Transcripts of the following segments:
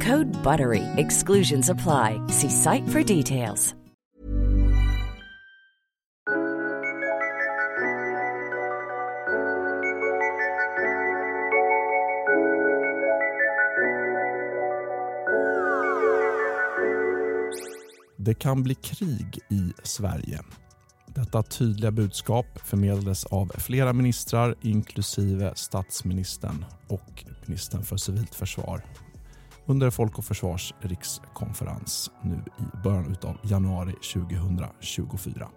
Code BUTTERY. Exclusions apply. See site for details. Det kan bli krig i Sverige. Detta tydliga budskap förmedlades av flera ministrar inklusive statsministern och ministern för civilt försvar under Folk och Försvars rikskonferens nu i början av januari 2024.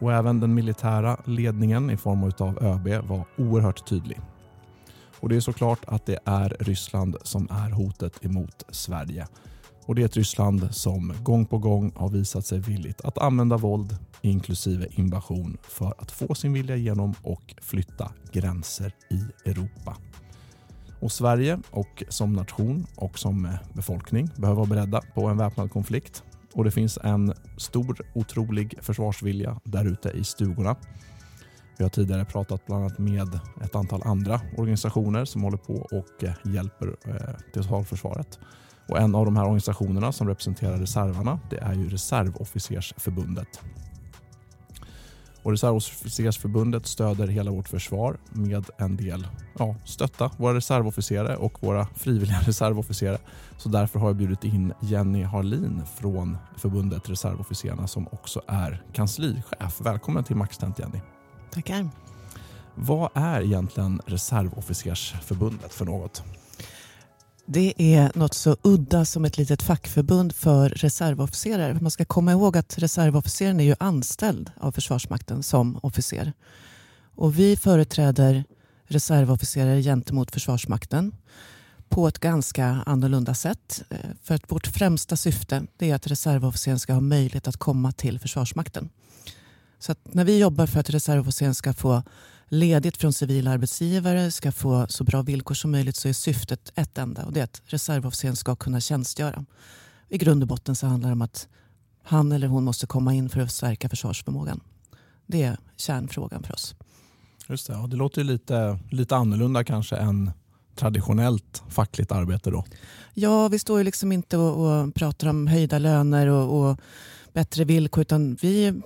Och även den militära ledningen i form av ÖB var oerhört tydlig. Och Det är såklart att det är Ryssland som är hotet emot Sverige. Och Det är ett Ryssland som gång på gång har visat sig villigt att använda våld inklusive invasion för att få sin vilja igenom och flytta gränser i Europa. Och Sverige och som nation och som eh, befolkning behöver vara beredda på en väpnad konflikt. Och Det finns en stor, otrolig försvarsvilja där ute i stugorna. Vi har tidigare pratat bland annat med ett antal andra organisationer som håller på och eh, hjälper eh, totalförsvaret. Och en av de här organisationerna som representerar reservarna det är ju Reservofficersförbundet. Och Reservofficersförbundet stöder hela vårt försvar med en del ja, stötta våra reservofficerare och våra frivilliga reservofficerare. Så därför har jag bjudit in Jenny Harlin från förbundet Reservofficerarna som också är kanslichef. Välkommen till Maxtent Jenny. Tackar. Vad är egentligen Reservofficersförbundet för något? Det är något så udda som ett litet fackförbund för reservofficerare. Man ska komma ihåg att reservofficeren är ju anställd av Försvarsmakten som officer. Och vi företräder reservofficerare gentemot Försvarsmakten på ett ganska annorlunda sätt. Eh, för att vårt främsta syfte är att reservofficeren ska ha möjlighet att komma till Försvarsmakten. Så när vi jobbar för att reservofficeren ska få ledigt från civila arbetsgivare, ska få så bra villkor som möjligt så är syftet ett enda och det är att reservofficeren ska kunna tjänstgöra. I grund och botten så handlar det om att han eller hon måste komma in för att stärka försvarsförmågan. Det är kärnfrågan för oss. Just det, och det låter lite, lite annorlunda kanske än traditionellt fackligt arbete då? Ja, vi står ju liksom inte och, och pratar om höjda löner och, och bättre villkor utan vi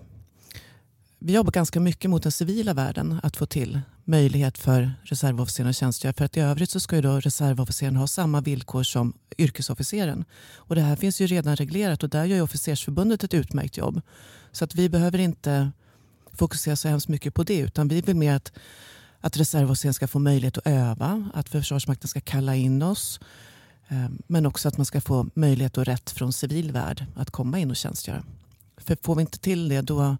vi jobbar ganska mycket mot den civila världen att få till möjlighet för reservofficeren att tjänstgöra. För att i övrigt så ska ju då reservofficeren ha samma villkor som yrkesofficeren. Och det här finns ju redan reglerat och där gör ju officersförbundet ett utmärkt jobb. Så att vi behöver inte fokusera så hemskt mycket på det utan vi vill mer att, att reservofficeren ska få möjlighet att öva, att Försvarsmakten ska kalla in oss. Eh, men också att man ska få möjlighet och rätt från civil värld att komma in och tjänstgöra. För får vi inte till det då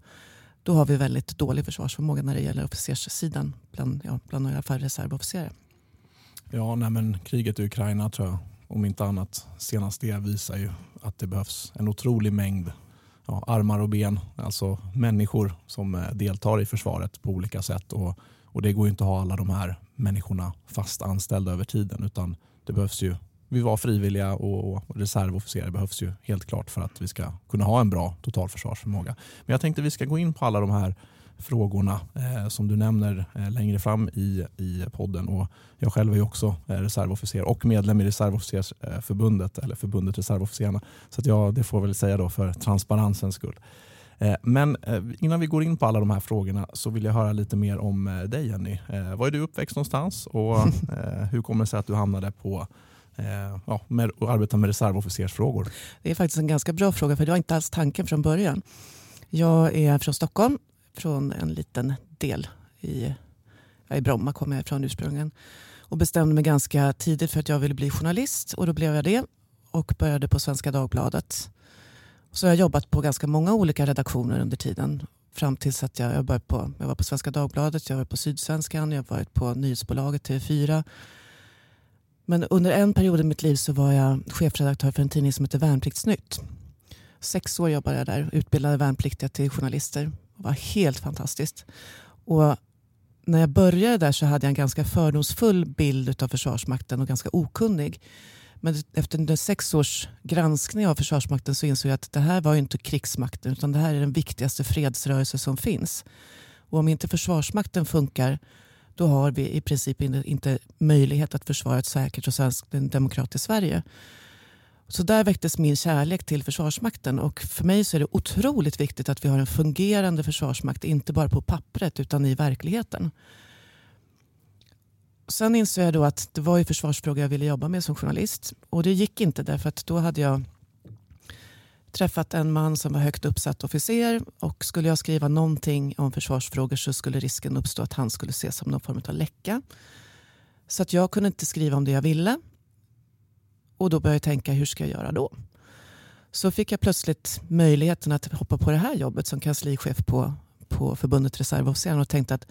då har vi väldigt dålig försvarsförmåga när det gäller officerssidan bland, ja, bland i alla fall reservofficerare. Ja, nej, men kriget i Ukraina tror jag, om inte annat, senast det visar ju att det behövs en otrolig mängd ja, armar och ben, alltså människor som eh, deltar i försvaret på olika sätt. Och, och Det går inte att ha alla de här människorna fast anställda över tiden utan det behövs ju vi var frivilliga och reservofficerare behövs ju helt klart för att vi ska kunna ha en bra totalförsvarsförmåga. Men jag tänkte vi ska gå in på alla de här frågorna eh, som du nämner eh, längre fram i, i podden. Och jag själv är också eh, reservofficer och medlem i reservofficersförbundet, eller förbundet reservofficerarna. Så att jag, det får väl säga då för transparensens skull. Eh, men eh, innan vi går in på alla de här frågorna så vill jag höra lite mer om eh, dig Jenny. Var är du uppväxt någonstans och hur kommer det sig att du hamnade på Eh, ja, med och arbeta med reservofficersfrågor? Det är faktiskt en ganska bra fråga för det var inte alls tanken från början. Jag är från Stockholm, från en liten del i, i Bromma kommer jag ifrån ursprungligen. Och bestämde mig ganska tidigt för att jag ville bli journalist och då blev jag det och började på Svenska Dagbladet så jag har jobbat på ganska många olika redaktioner under tiden. Fram tills att jag, jag, på, jag var på Svenska Dagbladet, jag var på Sydsvenskan, jag har varit på nyhetsbolaget TV4. Men under en period i mitt liv så var jag chefredaktör för en tidning som heter Värnpliktsnytt. Sex år jobbade jag där, utbildade värnpliktiga till journalister. Det var helt fantastiskt. Och när jag började där så hade jag en ganska fördomsfull bild av Försvarsmakten och ganska okunnig. Men efter sex års granskning av Försvarsmakten så insåg jag att det här var inte krigsmakten utan det här är den viktigaste fredsrörelse som finns. Och om inte Försvarsmakten funkar då har vi i princip inte möjlighet att försvara ett säkert och svenskt, demokratiskt Sverige. Så där väcktes min kärlek till Försvarsmakten och för mig så är det otroligt viktigt att vi har en fungerande försvarsmakt, inte bara på pappret utan i verkligheten. Sen insåg jag då att det var ju försvarsfrågor jag ville jobba med som journalist. Och det gick inte därför att då hade jag träffat en man som var högt uppsatt officer och skulle jag skriva någonting om försvarsfrågor så skulle risken uppstå att han skulle ses som någon form av läcka. Så att jag kunde inte skriva om det jag ville. Och då började jag tänka, hur ska jag göra då? Så fick jag plötsligt möjligheten att hoppa på det här jobbet som kanslichef på, på förbundet reservofficerare och tänkte att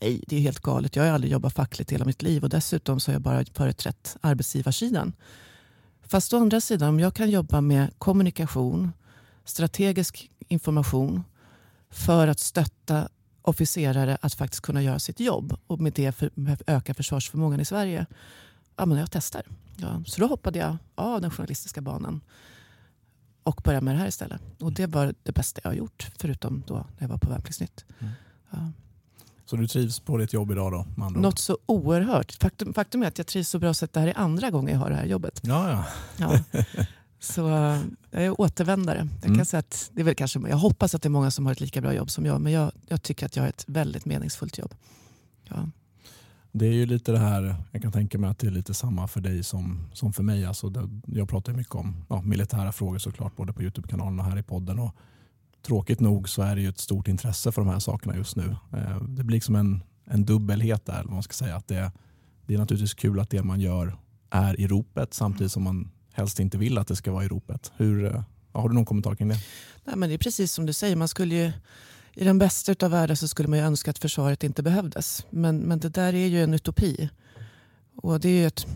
Nej, det är helt galet. Jag har aldrig jobbat fackligt hela mitt liv och dessutom så har jag bara företrätt arbetsgivarsidan. Fast å andra sidan, om jag kan jobba med kommunikation, strategisk information för att stötta officerare att faktiskt kunna göra sitt jobb och med det för, öka försvarsförmågan i Sverige. Ja, men jag testar. Ja, så då hoppade jag av den journalistiska banan och började med det här istället. Och det var det bästa jag har gjort, förutom då när jag var på Värnpliktsnytt. Mm. Ja. Så du trivs på ditt jobb idag då? Något så oerhört. Faktum, faktum är att jag trivs så bra så att det här är andra gången jag har det här jobbet. Ja, ja. ja. Så jag är återvändare. Jag, mm. kan säga att det är väl kanske, jag hoppas att det är många som har ett lika bra jobb som jag, men jag, jag tycker att jag har ett väldigt meningsfullt jobb. Ja. Det är ju lite det här, jag kan tänka mig att det är lite samma för dig som, som för mig. Alltså det, jag pratar mycket om ja, militära frågor såklart, både på Youtube-kanalen och här i podden. Och tråkigt nog så är det ju ett stort intresse för de här sakerna just nu. Eh, det blir liksom en, en dubbelhet där. Man ska säga. Att det, det är naturligtvis kul att det man gör är i ropet samtidigt som man helst inte vill att det ska vara i ropet. Hur, eh, har du någon kommentar kring det? Nej, men det är precis som du säger. Man skulle ju, I den bästa av världar så skulle man ju önska att försvaret inte behövdes. Men, men det där är ju en utopi. Och det är ett,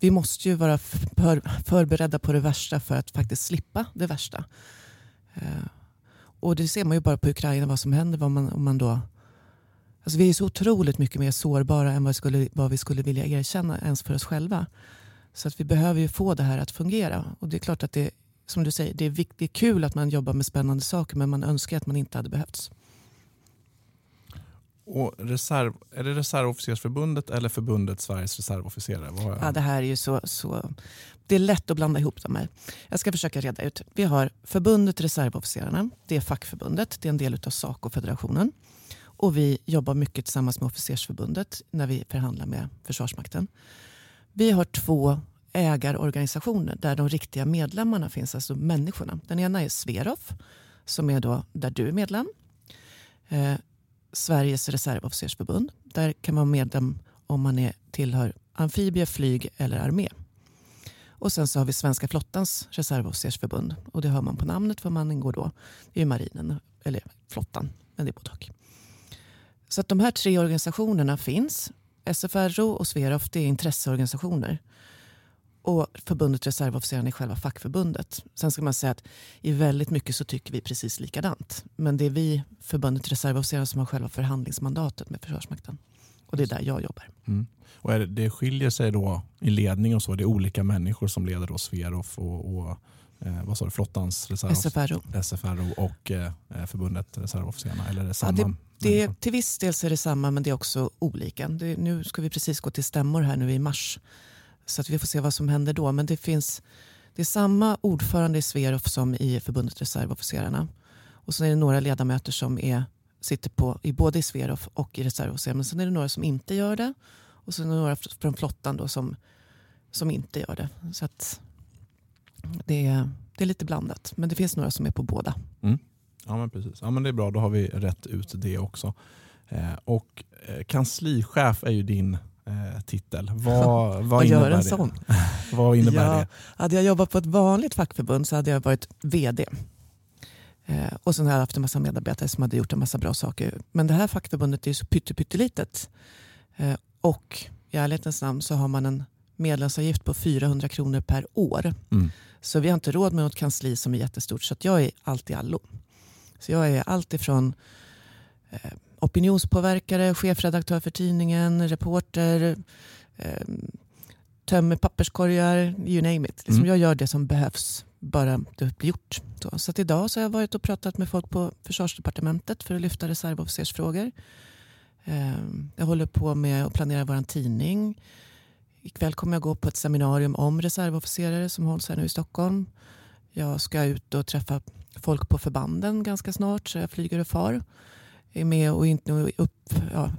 vi måste ju vara för, förberedda på det värsta för att faktiskt slippa det värsta. Eh, och det ser man ju bara på Ukraina vad som händer. Vad man, om man då, alltså vi är så otroligt mycket mer sårbara än vad vi, skulle, vad vi skulle vilja erkänna ens för oss själva. Så att vi behöver ju få det här att fungera. Och det är klart att det, som du säger, det är, viktigt, det är kul att man jobbar med spännande saker men man önskar att man inte hade behövts. Och reserv, är det Reservofficersförbundet eller förbundet Sveriges reservofficerare? Ja, det här är ju så, så... Det är lätt att blanda ihop dem här. Jag ska försöka reda ut. Vi har förbundet Reservofficerarna. Det är fackförbundet. Det är en del av Saco-federationen. Och vi jobbar mycket tillsammans med Officersförbundet när vi förhandlar med Försvarsmakten. Vi har två ägarorganisationer där de riktiga medlemmarna finns, alltså människorna. Den ena är Sverov som är då där du är medlem. Eh, Sveriges reservofficersförbund. Där kan man vara medlem om man är, tillhör amfibie, flyg eller armé. Och sen så har vi Svenska flottans reservofficersförbund. Och det hör man på namnet för man ingår då. i marinen, eller flottan, men det är både och. Så att de här tre organisationerna finns. SFRO och Sverov är intresseorganisationer och förbundet reservofficerarna är själva fackförbundet. Sen ska man säga att i väldigt mycket så tycker vi precis likadant. Men det är vi, förbundet reservofficerare, som har själva förhandlingsmandatet med Försvarsmakten. Och det är där jag jobbar. Mm. Och det, det skiljer sig då i ledning och så? Det är olika människor som leder då Sverov och, och eh, vad sa du, flottans reserv, SFRO. SFRO och eh, förbundet Reservofficerarna? Eller är det samma? Ja, det, det, till viss del är det samma men det är också olika. Det, nu ska vi precis gå till stämmor här nu i mars. Så att vi får se vad som händer då. Men det finns det är samma ordförande i Sverov som i förbundet Reservofficerarna. Och så är det några ledamöter som är, sitter på, i både i Sverov och i Reservofficerarna. Men sen är det några som inte gör det. Och så är det några från flottan då som, som inte gör det. Så att det, är, det är lite blandat. Men det finns några som är på båda. Mm. Ja, men precis. Ja, men det är bra, då har vi rätt ut det också. Eh, och eh, kanslichef är ju din eh, titel. Vad, vad, vad en det? sån? vad innebär ja, det? Hade jag jobbat på ett vanligt fackförbund så hade jag varit VD. Eh, och sen har jag haft en massa medarbetare som hade gjort en massa bra saker. Men det här fackförbundet är så pyttelitet. Eh, och i ärlighetens namn så har man en medlemsavgift på 400 kronor per år. Mm. Så vi har inte råd med något kansli som är jättestort. Så jag är allt i allo. Så jag är allt ifrån eh, opinionspåverkare, chefredaktör för tidningen, reporter, eh, tömmer papperskorgar, you name it. Liksom mm. Jag gör det som behövs, bara det blir gjort. Så, så idag så har jag varit och pratat med folk på försvarsdepartementet för att lyfta reservofficersfrågor. Eh, jag håller på med att planera vår tidning. Ikväll kommer jag gå på ett seminarium om reservofficerare som hålls här nu i Stockholm. Jag ska ut och träffa folk på förbanden ganska snart så jag flyger och far. Är med och upp, ja,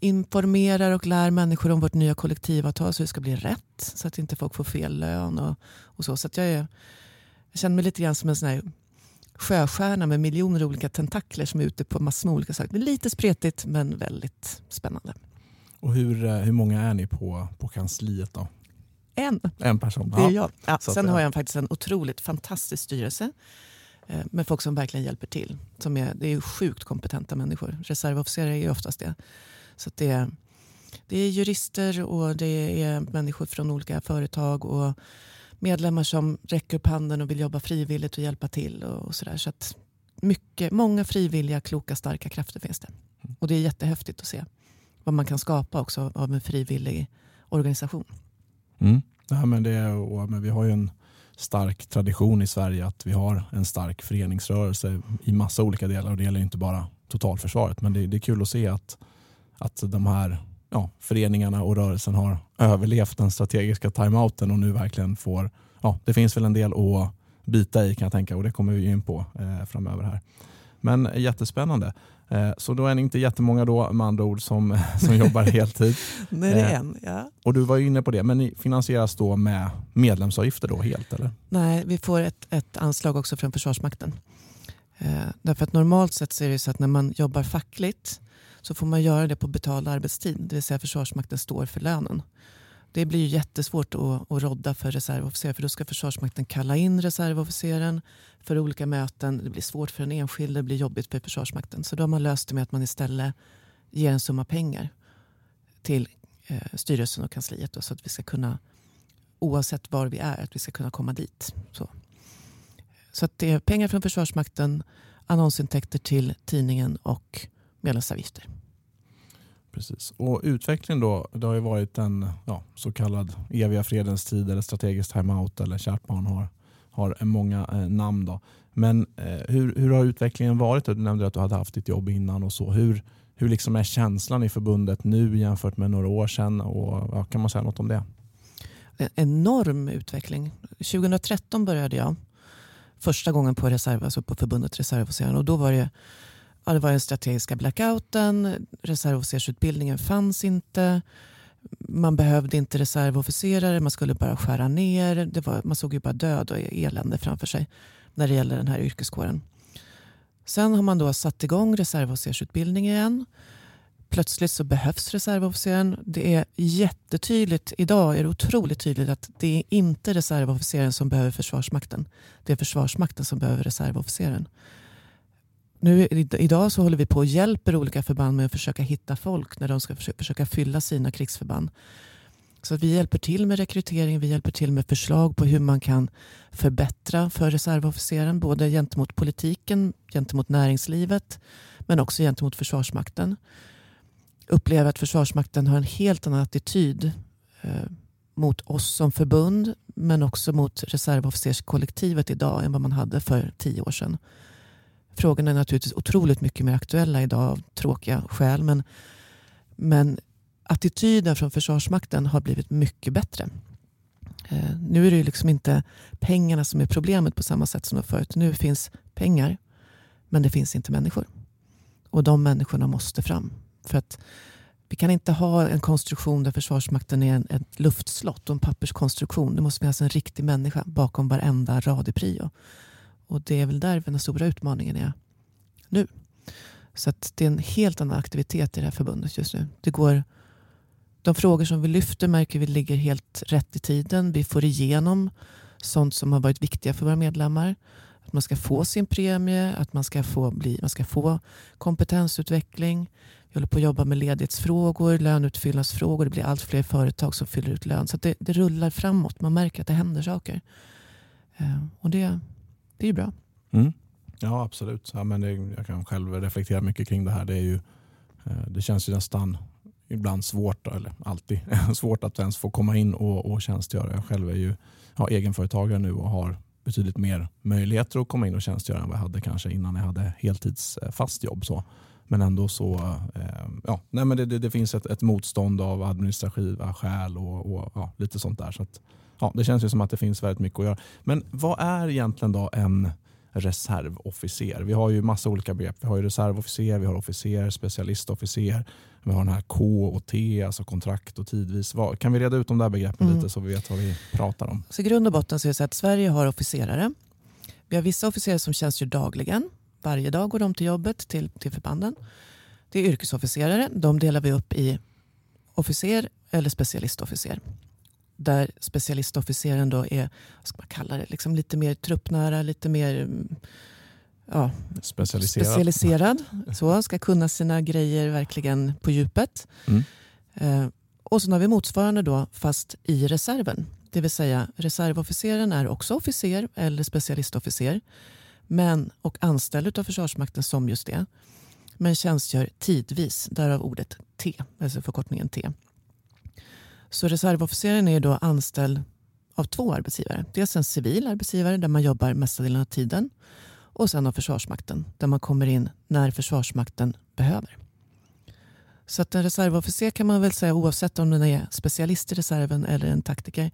informerar och lär människor om vårt nya kollektivavtal så det ska bli rätt. Så att inte folk får fel lön och, och så. Så att jag, är, jag känner mig lite grann som en sån här sjöstjärna med miljoner olika tentakler som är ute på massor med olika saker. Det är lite spretigt men väldigt spännande. Och hur, eh, hur många är ni på, på kansliet då? En. En person? Det är jag. Ja, sen har jag faktiskt en otroligt fantastisk styrelse eh, med folk som verkligen hjälper till. Som är, det är sjukt kompetenta människor. Reservofficerare är oftast det. Så det, är, det är jurister och det är människor från olika företag och medlemmar som räcker upp handen och vill jobba frivilligt och hjälpa till. och så, där. så att mycket, Många frivilliga, kloka, starka krafter finns det. Och det är jättehäftigt att se vad man kan skapa också av en frivillig organisation. Mm. Ja, men det, och, men vi har ju en stark tradition i Sverige att vi har en stark föreningsrörelse i massa olika delar och det gäller inte bara totalförsvaret men det, det är kul att se att, att de här ja, föreningarna och rörelsen har överlevt den strategiska timeouten och nu verkligen får, ja det finns väl en del att bita i kan jag tänka och det kommer vi in på eh, framöver här. Men jättespännande. Eh, så då är ni inte jättemånga då med andra ord som, som jobbar heltid. Nej, det är en, ja. Och du var ju inne på det, men ni finansieras då med medlemsavgifter då helt eller? Nej, vi får ett, ett anslag också från Försvarsmakten. Eh, därför att normalt sett så är det så att när man jobbar fackligt så får man göra det på betald arbetstid, det vill säga Försvarsmakten står för lönen. Det blir ju jättesvårt att, att rodda för reservofficer för då ska Försvarsmakten kalla in reservofficeren för olika möten. Det blir svårt för den enskilde, det blir jobbigt för Försvarsmakten. Så då har man löst det med att man istället ger en summa pengar till eh, styrelsen och kansliet då, så att vi ska kunna, oavsett var vi är, att vi ska kunna komma dit. Så, så att det är pengar från Försvarsmakten, annonsintäkter till tidningen och medlemsavgifter. Precis. Och utvecklingen då, det har ju varit en ja, så kallad eviga fredens tid eller strategisk timeout eller kärt barn har, har många eh, namn. Då. Men eh, hur, hur har utvecklingen varit? Du nämnde att du hade haft ditt jobb innan och så. Hur, hur liksom är känslan i förbundet nu jämfört med några år sedan? Och, ja, kan man säga något om det? En enorm utveckling. 2013 började jag första gången på, reserv, alltså på förbundet reservofficerare och då var det Ja, det var den strategiska blackouten, reservofficersutbildningen fanns inte. Man behövde inte reservofficerare, man skulle bara skära ner. Det var, man såg ju bara död och elände framför sig när det gäller den här yrkeskåren. Sen har man då satt igång reservofficersutbildning igen. Plötsligt så behövs reservofficeren. Det är jättetydligt, idag är det otroligt tydligt att det är inte reservofficeren som behöver Försvarsmakten. Det är Försvarsmakten som behöver reservofficeren nu, idag så håller vi på och hjälper olika förband med att försöka hitta folk när de ska försöka fylla sina krigsförband. Så vi hjälper till med rekrytering, vi hjälper till med förslag på hur man kan förbättra för reservofficeren. Både gentemot politiken, gentemot näringslivet men också gentemot Försvarsmakten. upplever att Försvarsmakten har en helt annan attityd eh, mot oss som förbund men också mot reservofficerskollektivet idag än vad man hade för tio år sedan. Frågorna är naturligtvis otroligt mycket mer aktuella idag av tråkiga skäl men, men attityden från Försvarsmakten har blivit mycket bättre. Eh, nu är det liksom inte pengarna som är problemet på samma sätt som förut. Nu finns pengar men det finns inte människor. Och de människorna måste fram. För att vi kan inte ha en konstruktion där Försvarsmakten är en, ett luftslott och en papperskonstruktion. Det måste finnas en riktig människa bakom varenda rad i prio. Och det är väl där den stora utmaningen är nu. Så det är en helt annan aktivitet i det här förbundet just nu. Det går, de frågor som vi lyfter märker vi ligger helt rätt i tiden. Vi får igenom sånt som har varit viktiga för våra medlemmar. Att man ska få sin premie, att man ska få, bli, man ska få kompetensutveckling. Vi håller på att jobba med ledighetsfrågor, löneutfyllnadsfrågor. Det blir allt fler företag som fyller ut lön. Så det, det, rullar framåt. Man märker att det händer saker. Eh, och det, det är bra. Mm. Ja, absolut. Ja, men det, jag kan själv reflektera mycket kring det här. Det, är ju, eh, det känns ju nästan ibland svårt, eller alltid svårt att ens få komma in och, och tjänstgöra. Jag själv är ju ja, egenföretagare nu och har betydligt mer möjligheter att komma in och tjänstgöra än vad jag hade kanske innan jag hade heltidsfast jobb. Så. Men ändå så, eh, ja, nej men det, det, det finns ett, ett, motstånd av administrativa skäl och, och ja, lite sånt där. Så att, ja, det känns ju som att det finns väldigt mycket att göra. Men vad är egentligen då en reservofficer? Vi har ju massa olika begrepp. Vi har ju reservofficer, vi har officer, specialistofficer, vi har den här K och T, alltså kontrakt och tidvis. Kan vi reda ut de där begreppen mm. lite så vi vet vad vi pratar om? Så I grund och botten så är det så att Sverige har officerare. Vi har vissa officerare som tjänstgör dagligen. Varje dag går de till jobbet, till, till förbanden. Det är yrkesofficerare. De delar vi upp i officer eller specialistofficer. Där specialistofficeren då är, vad ska man kalla det, liksom lite mer truppnära, lite mer ja, specialiserad. specialiserad. Så, ska kunna sina grejer verkligen på djupet. Mm. Eh, och så har vi motsvarande då fast i reserven. Det vill säga reservofficeren är också officer eller specialistofficer men, och anställd av Försvarsmakten som just det. Men tjänstgör tidvis, därav ordet T, alltså förkortningen T. Så reservofficeren är då anställd av två arbetsgivare. Dels en civil arbetsgivare där man jobbar mesta delen av tiden och sen av Försvarsmakten där man kommer in när Försvarsmakten behöver. Så att en reservofficer kan man väl säga oavsett om den är specialist i reserven eller en taktiker.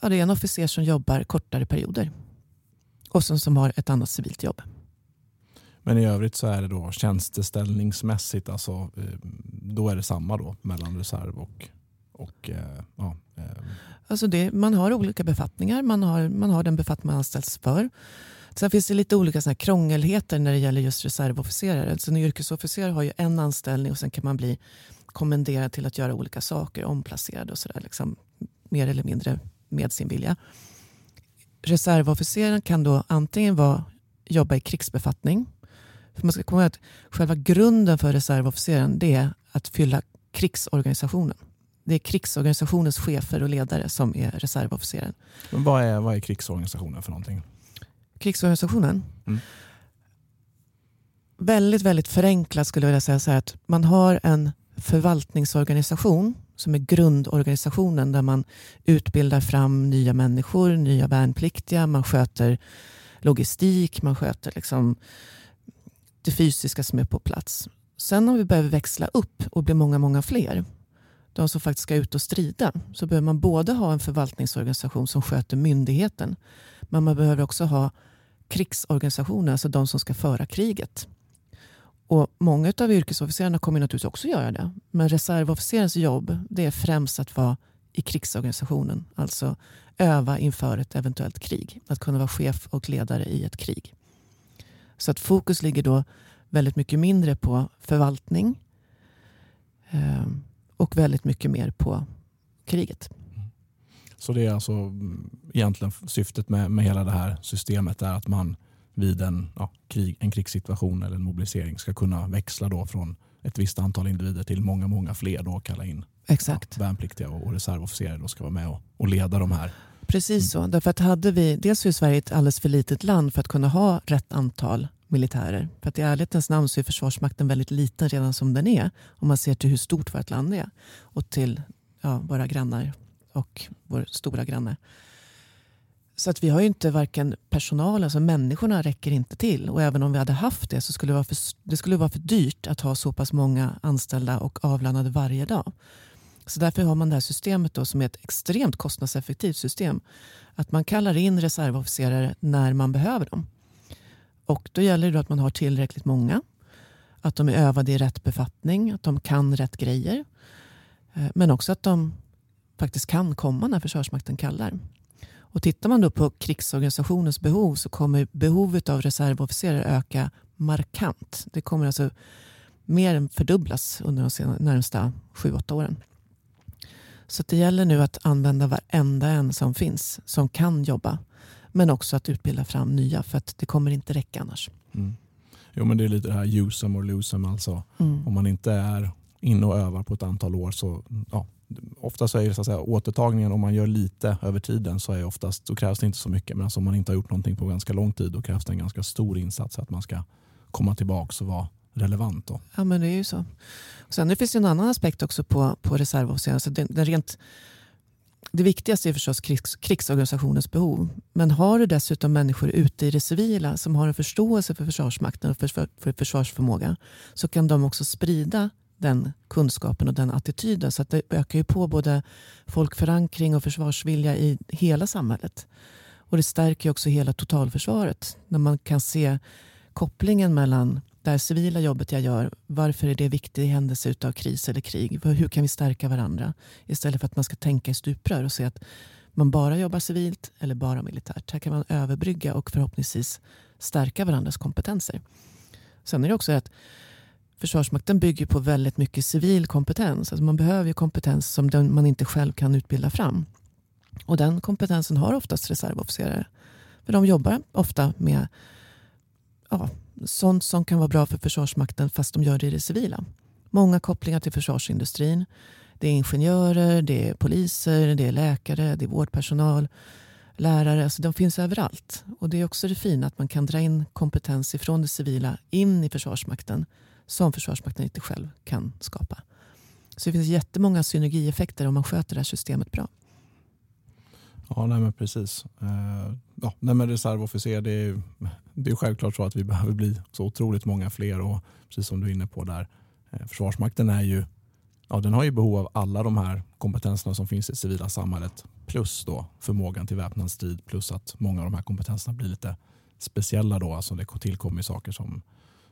Ja, det är en officer som jobbar kortare perioder och som, som har ett annat civilt jobb. Men i övrigt så är det då tjänsteställningsmässigt, alltså, eh, då är det samma då mellan reserv och, och eh, ja, eh. Alltså det, man har olika befattningar, man har, man har den befattning man anställs för. Sen finns det lite olika såna krångelheter när det gäller just reservofficerare. Så en yrkesofficer har ju en anställning och sen kan man bli kommenderad till att göra olika saker, omplacerad och sådär. Liksom, mer eller mindre med sin vilja. Reservofficeren kan då antingen vara, jobba i krigsbefattning. För man ska komma ihåg att själva grunden för reservofficeren det är att fylla krigsorganisationen. Det är krigsorganisationens chefer och ledare som är reservofficeren. Men vad, är, vad är krigsorganisationen för någonting? krigsorganisationen. Mm. Väldigt, väldigt förenklat skulle jag vilja säga så här att man har en förvaltningsorganisation som är grundorganisationen där man utbildar fram nya människor, nya värnpliktiga, man sköter logistik, man sköter liksom det fysiska som är på plats. Sen om vi behöver växla upp och bli många, många fler, de som faktiskt ska ut och strida, så behöver man både ha en förvaltningsorganisation som sköter myndigheten, men man behöver också ha krigsorganisationer, alltså de som ska föra kriget. Och Många av yrkesofficerarna kommer naturligtvis också göra det. Men reservofficerens jobb det är främst att vara i krigsorganisationen. Alltså öva inför ett eventuellt krig. Att kunna vara chef och ledare i ett krig. Så att fokus ligger då väldigt mycket mindre på förvaltning eh, och väldigt mycket mer på kriget. Så det är alltså mm, egentligen syftet med, med hela det här systemet är att man vid en, ja, krig, en krigssituation eller en mobilisering ska kunna växla då från ett visst antal individer till många, många fler då och kalla in Exakt. Ja, värnpliktiga och reservofficerare då ska vara med och, och leda de här. Precis så. Därför att hade vi, dels är Sverige ett alldeles för litet land för att kunna ha rätt antal militärer. För att i ärlighetens namn så är Försvarsmakten väldigt liten redan som den är. Om man ser till hur stort vårt land är. Och till ja, våra grannar och vår stora granne. Så att vi har ju inte varken personal, alltså människorna räcker inte till. Och även om vi hade haft det så skulle det vara för, det skulle vara för dyrt att ha så pass många anställda och avlönade varje dag. Så därför har man det här systemet då som är ett extremt kostnadseffektivt system. Att man kallar in reservofficerare när man behöver dem. Och då gäller det att man har tillräckligt många. Att de är övade i rätt befattning, att de kan rätt grejer. Eh, men också att de faktiskt kan komma när Försvarsmakten kallar. Och tittar man då på krigsorganisationens behov så kommer behovet av reservofficerare öka markant. Det kommer alltså mer än fördubblas under de närmsta 7-8 åren. Så det gäller nu att använda varenda en som finns som kan jobba. Men också att utbilda fram nya för att det kommer inte räcka annars. Mm. Jo men det är lite det här use them or lose them alltså. Mm. Om man inte är inne och övar på ett antal år så ja, ofta så är det så att säga, återtagningen om man gör lite över tiden så är oftast, då krävs det inte så mycket. Men alltså om man inte har gjort någonting på ganska lång tid då krävs det en ganska stor insats att man ska komma tillbaka och vara relevant. Då. Ja men det är ju så. Och sen det finns en annan aspekt också på, på reservofficerare. Alltså det, det, rent, det viktigaste är förstås krigs, krigsorganisationens behov. Men har du dessutom människor ute i det civila som har en förståelse för Försvarsmakten och för, för försvarsförmåga så kan de också sprida den kunskapen och den attityden. Så att det ökar ju på både folkförankring och försvarsvilja i hela samhället. Och det stärker också hela totalförsvaret när man kan se kopplingen mellan det här civila jobbet jag gör, varför är det viktigt i händelse av kris eller krig? Hur kan vi stärka varandra? Istället för att man ska tänka i stuprör och se att man bara jobbar civilt eller bara militärt. Här kan man överbrygga och förhoppningsvis stärka varandras kompetenser. Sen är det också att Försvarsmakten bygger på väldigt mycket civil kompetens. Alltså man behöver kompetens som man inte själv kan utbilda fram. Och den kompetensen har oftast reservofficerare. För de jobbar ofta med ja, sånt som kan vara bra för Försvarsmakten fast de gör det i det civila. Många kopplingar till försvarsindustrin. Det är ingenjörer, det är poliser, det är läkare, det är vårdpersonal, lärare. Alltså de finns överallt. Och det är också det fina att man kan dra in kompetens ifrån det civila in i Försvarsmakten som Försvarsmakten inte själv kan skapa. Så det finns jättemånga synergieffekter om man sköter det här systemet bra. Ja, nej men precis. Uh, ja, nej men reservofficer, det är, det är självklart så att vi behöver bli så otroligt många fler och precis som du är inne på där, uh, Försvarsmakten är ju, ja, den har ju behov av alla de här kompetenserna som finns i det civila samhället plus då förmågan till väpnad strid plus att många av de här kompetenserna blir lite speciella då, alltså det tillkommer saker som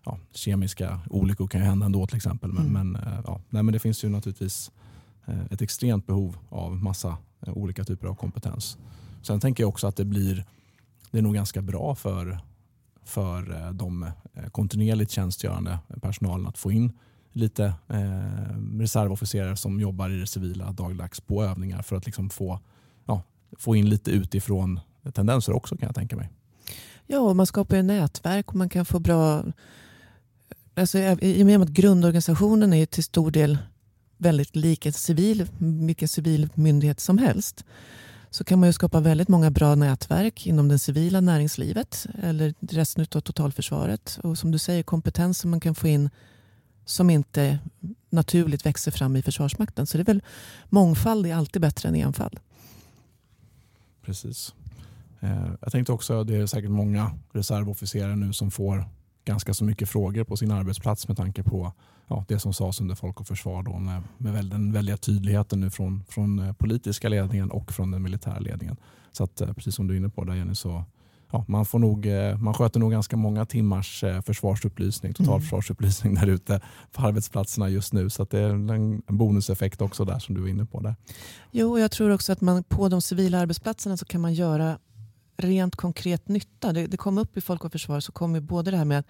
ja, kemiska olyckor kan ju hända ändå till exempel. Men, mm. men, eh, ja, nej, men det finns ju naturligtvis eh, ett extremt behov av massa eh, Eh, olika typer av kompetens. Sen tänker jag också att det blir det är nog ganska bra för, för eh, de eh, kontinuerligt tjänstgörande personalen att få in lite eh, reservofficerare som jobbar i det civila dagligdags på övningar för att liksom få, ja, få in lite utifrån tendenser också kan jag tänka mig. Ja, man skapar ju nätverk och man kan få bra alltså, I och med att grundorganisationen är till stor del väldigt lik en civil, vilken civil myndighet som helst så kan man ju skapa väldigt många bra nätverk inom det civila näringslivet eller resten av totalförsvaret. Och som du säger, kompetens som man kan få in som inte naturligt växer fram i Försvarsmakten. Så det är väl mångfald är alltid bättre än enfald. Precis. Eh, jag tänkte också, det är säkert många reservofficerare nu som får ganska så mycket frågor på sin arbetsplats med tanke på ja, det som sades under Folk och Försvar då, med, med den väldiga tydligheten nu från, från eh, politiska ledningen och från den militära ledningen. Så att, eh, precis som du är inne på där Jenny, så ja, man, får nog, eh, man sköter nog ganska många timmars försvarsupplysning, totalförsvarsupplysning där ute på arbetsplatserna just nu. Så det är en bonuseffekt också där som du är inne på. där. Jo, och jag tror också att man på de civila arbetsplatserna så kan man göra rent konkret nytta. Det, det kom upp i Folk och Försvar så kom ju både det här med att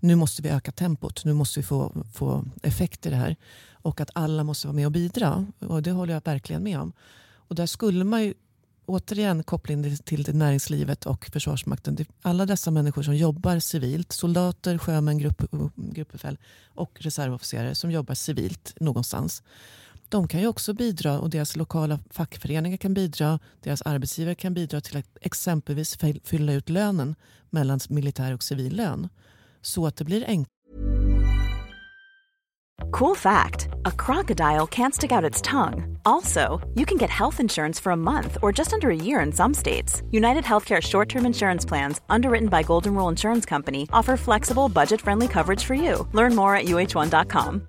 nu måste vi öka tempot, nu måste vi få, få effekt i det här och att alla måste vara med och bidra. Och det håller jag verkligen med om. Och där skulle man ju återigen koppling till näringslivet och Försvarsmakten. Alla dessa människor som jobbar civilt, soldater, sjömän, grupp, gruppbefäl och reservofficerare som jobbar civilt någonstans de kan ju också bidra och deras lokala fackföreningar kan bidra. Deras arbetsgivare kan bidra till att exempelvis fylla ut lönen mellan militär och civil lön. så att det blir enklare. Cool fact a crocodile can't stick out its tongue. Also, you can get health insurance for a month or just under a year in some states. United Healthcare short term insurance plans, underwritten by Golden Rule Insurance Company, offer flexible, budget friendly coverage for you. Learn more at uh1.com.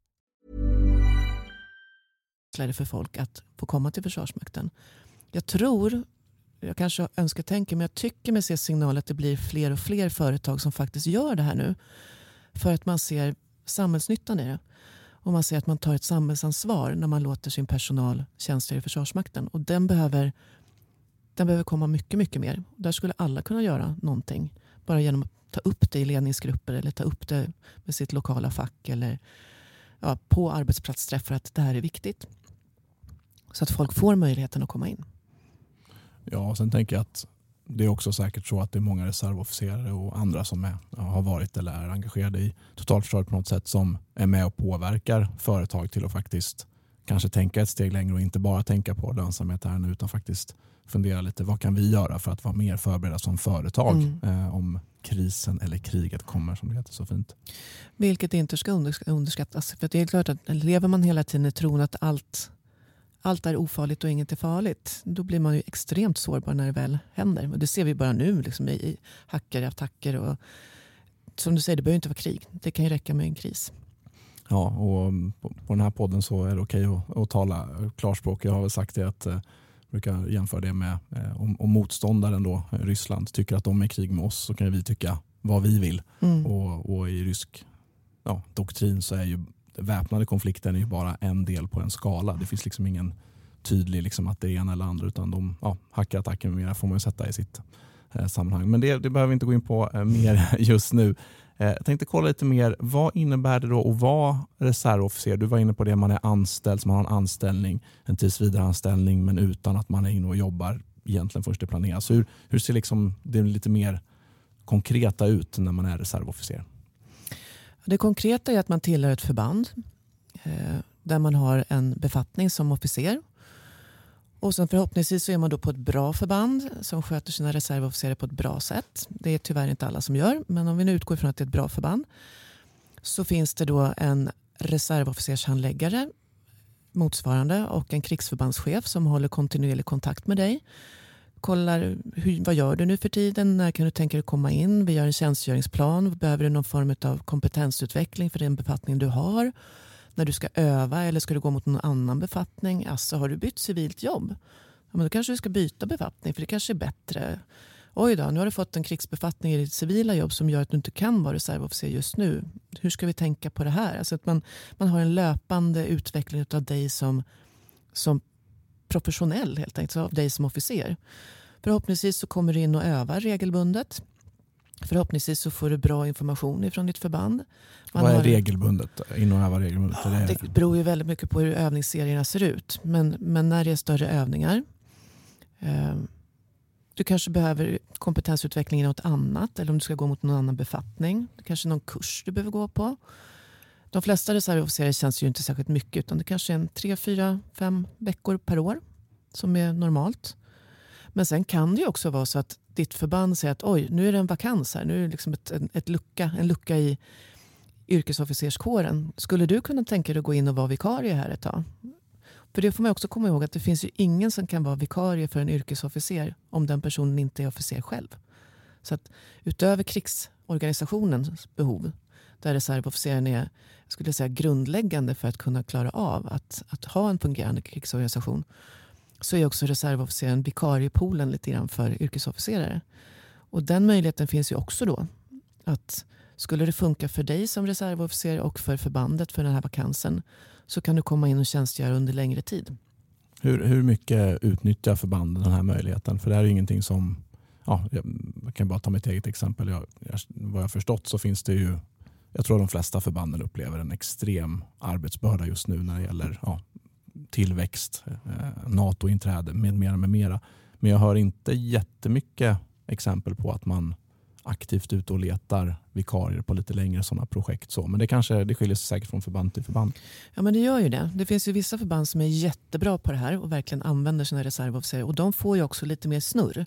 enklare för folk att få komma till Försvarsmakten. Jag tror, jag kanske önskar men jag tycker mig se signaler att det blir fler och fler företag som faktiskt gör det här nu. För att man ser samhällsnyttan i det. Och man ser att man tar ett samhällsansvar när man låter sin personal tjänstgöra i Försvarsmakten. Och den behöver, den behöver komma mycket, mycket mer. Där skulle alla kunna göra någonting. Bara genom att ta upp det i ledningsgrupper eller ta upp det med sitt lokala fack eller ja, på arbetsplatsträffar att det här är viktigt. Så att folk får möjligheten att komma in. Ja, och sen tänker jag att det är också säkert så att det är många reservofficerare och andra som är, har varit eller är engagerade i totalförsvaret på något sätt som är med och påverkar företag till att faktiskt kanske tänka ett steg längre och inte bara tänka på lönsamhet här nu utan faktiskt fundera lite vad kan vi göra för att vara mer förberedda som företag mm. eh, om krisen eller kriget kommer som det heter så fint. Vilket inte ska underskattas. För det är klart att lever man hela tiden i tron att allt allt är ofarligt och inget är farligt. Då blir man ju extremt sårbar när det väl händer. Och det ser vi bara nu liksom, i hackerattacker. Och, som du säger, det behöver inte vara krig. Det kan ju räcka med en kris. Ja, och på, på den här podden så är det okej att, att tala klarspråk. Jag har väl sagt det att jag eh, brukar jämföra det med eh, om, om motståndaren då, Ryssland tycker att de är i krig med oss så kan vi tycka vad vi vill. Mm. Och, och, i rysk ja, doktrin så är ju väpnade konflikten är ju bara en del på en skala. Det finns liksom ingen tydlig liksom att det är ena eller andra utan de ja, hackerattacker med mera får man ju sätta i sitt eh, sammanhang. Men det, det, behöver vi inte gå in på eh, mer just nu. Eh, jag tänkte kolla lite mer. Vad innebär det då att vara reservofficer? Du var inne på det, man är anställd, man har en anställning, en tillsvidareanställning men utan att man är inne och jobbar egentligen först det planeras. Hur, hur ser liksom det lite mer konkreta ut när man är reservofficer? Det konkreta är att man tillhör ett förband eh, där man har en befattning som officer. Och sen förhoppningsvis så är man då på ett bra förband som sköter sina reservofficerare på ett bra sätt. Det är tyvärr inte alla som gör, men om vi nu utgår från att det är ett bra förband så finns det då en reservofficershandläggare motsvarande och en krigsförbandschef som håller kontinuerlig kontakt med dig kollar hur, vad gör du nu för tiden, när kan du tänka dig komma in, vi gör en tjänstgöringsplan, behöver du någon form av kompetensutveckling för den befattning du har, när du ska öva eller ska du gå mot någon annan befattning, alltså har du bytt civilt jobb, ja, men då kanske du ska byta befattning för det kanske är bättre. Oj då, nu har du fått en krigsbefattning i ditt civila jobb som gör att du inte kan vara reservofficer just nu. Hur ska vi tänka på det här? Alltså att man, man har en löpande utveckling av dig som, som professionell helt enkelt, av dig som officer. Förhoppningsvis så kommer du in och övar regelbundet. Förhoppningsvis så får du bra information från ditt förband. Man Vad är har... regelbundet? In och öva regelbundet? Ja, det beror ju väldigt mycket på hur övningsserierna ser ut. Men, men när det är större övningar. Eh, du kanske behöver kompetensutveckling i något annat. Eller om du ska gå mot någon annan befattning. Det kanske är någon kurs du behöver gå på. De flesta reservofficerare känns ju inte särskilt mycket utan det kanske är en tre, fyra, fem veckor per år som är normalt. Men sen kan det ju också vara så att ditt förband säger att oj, nu är det en vakans här. Nu är det liksom ett, ett lucka, en lucka i yrkesofficerskåren. Skulle du kunna tänka dig att gå in och vara vikarie här ett tag? För det får man också komma ihåg att det finns ju ingen som kan vara vikarie för en yrkesofficer om den personen inte är officer själv. Så att utöver krigsorganisationens behov, där reservofficeren är skulle säga, grundläggande för att kunna klara av att, att ha en fungerande krigsorganisation så är också reservofficeren vikariepoolen lite grann för yrkesofficerare. Och den möjligheten finns ju också då. Att skulle det funka för dig som reservofficer och för förbandet för den här vakansen så kan du komma in och tjänstgöra under längre tid. Hur, hur mycket utnyttjar förbanden den här möjligheten? För det här är ingenting som, ja, jag kan bara ta mitt eget exempel. Jag, jag, vad jag har förstått så finns det ju jag tror de flesta förbanden upplever en extrem arbetsbörda just nu när det gäller ja, tillväxt, eh, NATO-inträde med mera, med mera. Men jag hör inte jättemycket exempel på att man aktivt ute och letar vikarier på lite längre sådana projekt. Så. Men det kanske det skiljer sig säkert från förband till förband. Ja men det gör ju det. Det finns ju vissa förband som är jättebra på det här och verkligen använder sina reservofficerare och de får ju också lite mer snurr.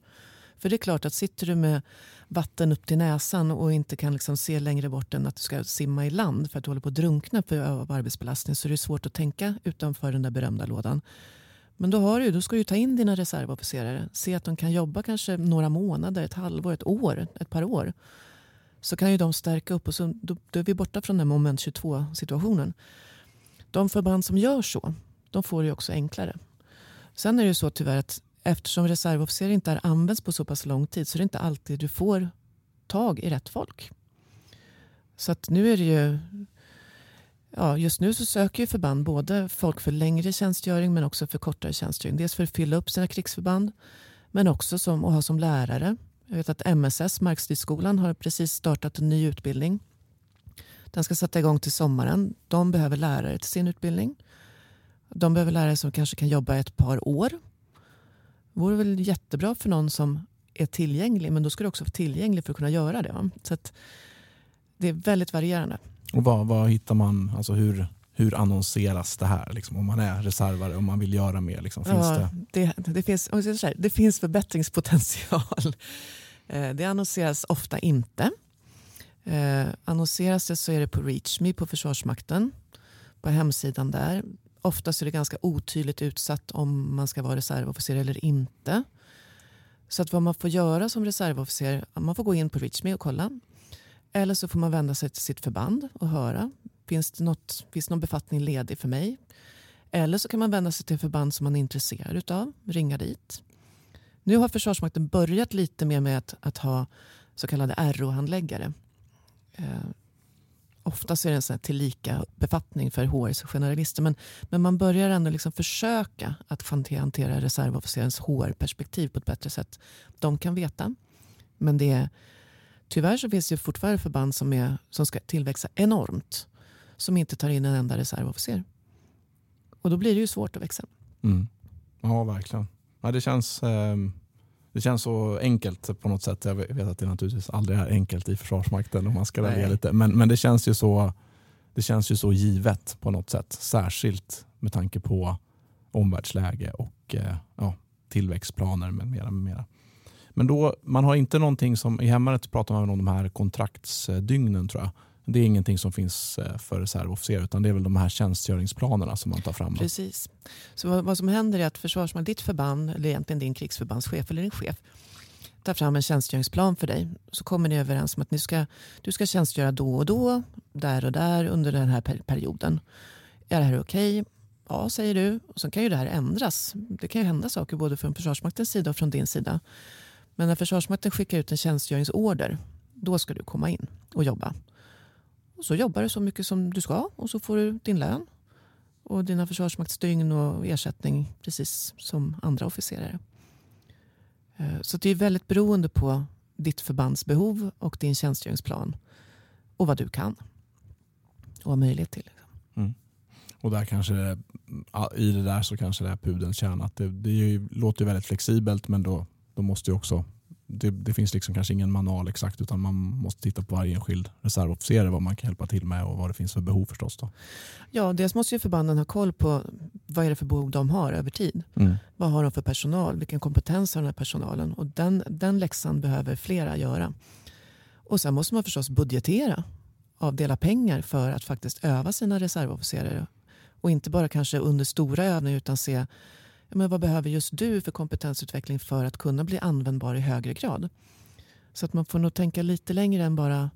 För det är klart att sitter du med vatten upp till näsan och inte kan liksom se längre bort än att du ska simma i land för att du håller på att drunkna av arbetsbelastning så är det svårt att tänka utanför den där berömda lådan. Men då, har du, då ska du ta in dina reservofficerare. Se att de kan jobba kanske några månader, ett halvår, ett år, ett par år. Så kan ju de stärka upp och så, då, då är vi borta från den moment 22 situationen. De förband som gör så, de får det också enklare. Sen är det ju så tyvärr att eftersom reservofficer inte har använts på så pass lång tid så är det inte alltid du får tag i rätt folk. Så att nu är det ju Ja, just nu så söker ju förband både folk för längre tjänstgöring men också för kortare tjänstgöring. Dels för att fylla upp sina krigsförband men också som, att ha som lärare. Jag vet att MSS, Markstridsskolan, har precis startat en ny utbildning. Den ska sätta igång till sommaren. De behöver lärare till sin utbildning. De behöver lärare som kanske kan jobba ett par år. Vore väl jättebra för någon som är tillgänglig men då ska du också vara tillgänglig för att kunna göra det. Så det är väldigt varierande. Och vad, vad hittar man, alltså hur, hur annonseras det här? Liksom, om man är reservare och man vill göra mer? Liksom, finns ja, det? Det, det, finns, här, det finns förbättringspotential. Eh, det annonseras ofta inte. Eh, annonseras det så är det på ReachMe på Försvarsmakten. På hemsidan där. Oftast är det ganska otydligt utsatt om man ska vara reservofficer eller inte. Så att vad man får göra som reservofficer, man får gå in på ReachMe och kolla. Eller så får man vända sig till sitt förband och höra. Finns det något, finns någon befattning ledig för mig? Eller så kan man vända sig till förband som man är intresserad av. Ringa dit. Nu har Försvarsmakten börjat lite mer med att, att ha så kallade RO-handläggare. Eh, Ofta oftast är det en sån tillika befattning för HRs generalister. Men, men man börjar ändå liksom försöka att hantera reservofficerens HR-perspektiv på ett bättre sätt. De kan veta. Men det är Tyvärr så finns det fortfarande förband som, är, som ska tillväxa enormt. Som inte tar in en enda reservofficer. Och då blir det ju svårt att växa. Mm. Ja, verkligen. Ja, det, känns, eh, det känns så enkelt på något sätt. Jag vet att det naturligtvis aldrig är enkelt i Försvarsmakten om man ska välja lite. Men, men det, känns ju så, det känns ju så givet på något sätt. Särskilt med tanke på omvärldsläge och eh, ja, tillväxtplaner med mera. Med mera. Men då, man har inte någonting som, i hemvärnet pratar man om de här kontraktsdygnen tror jag. Det är ingenting som finns eh, för reservofficer utan det är väl de här tjänstgöringsplanerna som man tar fram. Precis. Så vad, vad som händer är att försvarsmakten, ditt förband, eller egentligen din krigsförbandschef eller din chef, tar fram en tjänstgöringsplan för dig. Så kommer ni överens om att ni ska, du ska tjänstgöra då och då, där och där under den här perioden. Är det här okej? Okay? Ja, säger du. Och sen kan ju det här ändras. Det kan ju hända saker både från Försvarsmaktens sida och från din sida. Men när Försvarsmakten skickar ut en tjänstgöringsorder, då ska du komma in och jobba. Och så jobbar du så mycket som du ska och så får du din lön och dina försvarsmaktsdygn och ersättning precis som andra officerare. Eh, så det är väldigt beroende på ditt förbands behov och din tjänstgöringsplan och vad du kan och har möjlighet till. Liksom. Mm. Och där kanske, I det där så kanske det är pudelns kärna. Det, det låter väldigt flexibelt men då då måste ju också det, det, finns liksom kanske ingen manual exakt utan man måste titta på varje enskild reservofficer vad man kan hjälpa till med och vad det finns för behov förstås. Då. Ja, dels måste ju förbanden ha koll på vad är det för behov de har över tid. Mm. Vad har de för personal? Vilken kompetens har den här personalen? Och den, den läxan behöver flera göra. Och sen måste man förstås budgetera, avdela pengar för att faktiskt öva sina reservofficerare. Och inte bara kanske under stora övningar utan se men vad behöver just du för kompetensutveckling för att kunna bli användbar i högre grad? Så att man får nog tänka lite längre än bara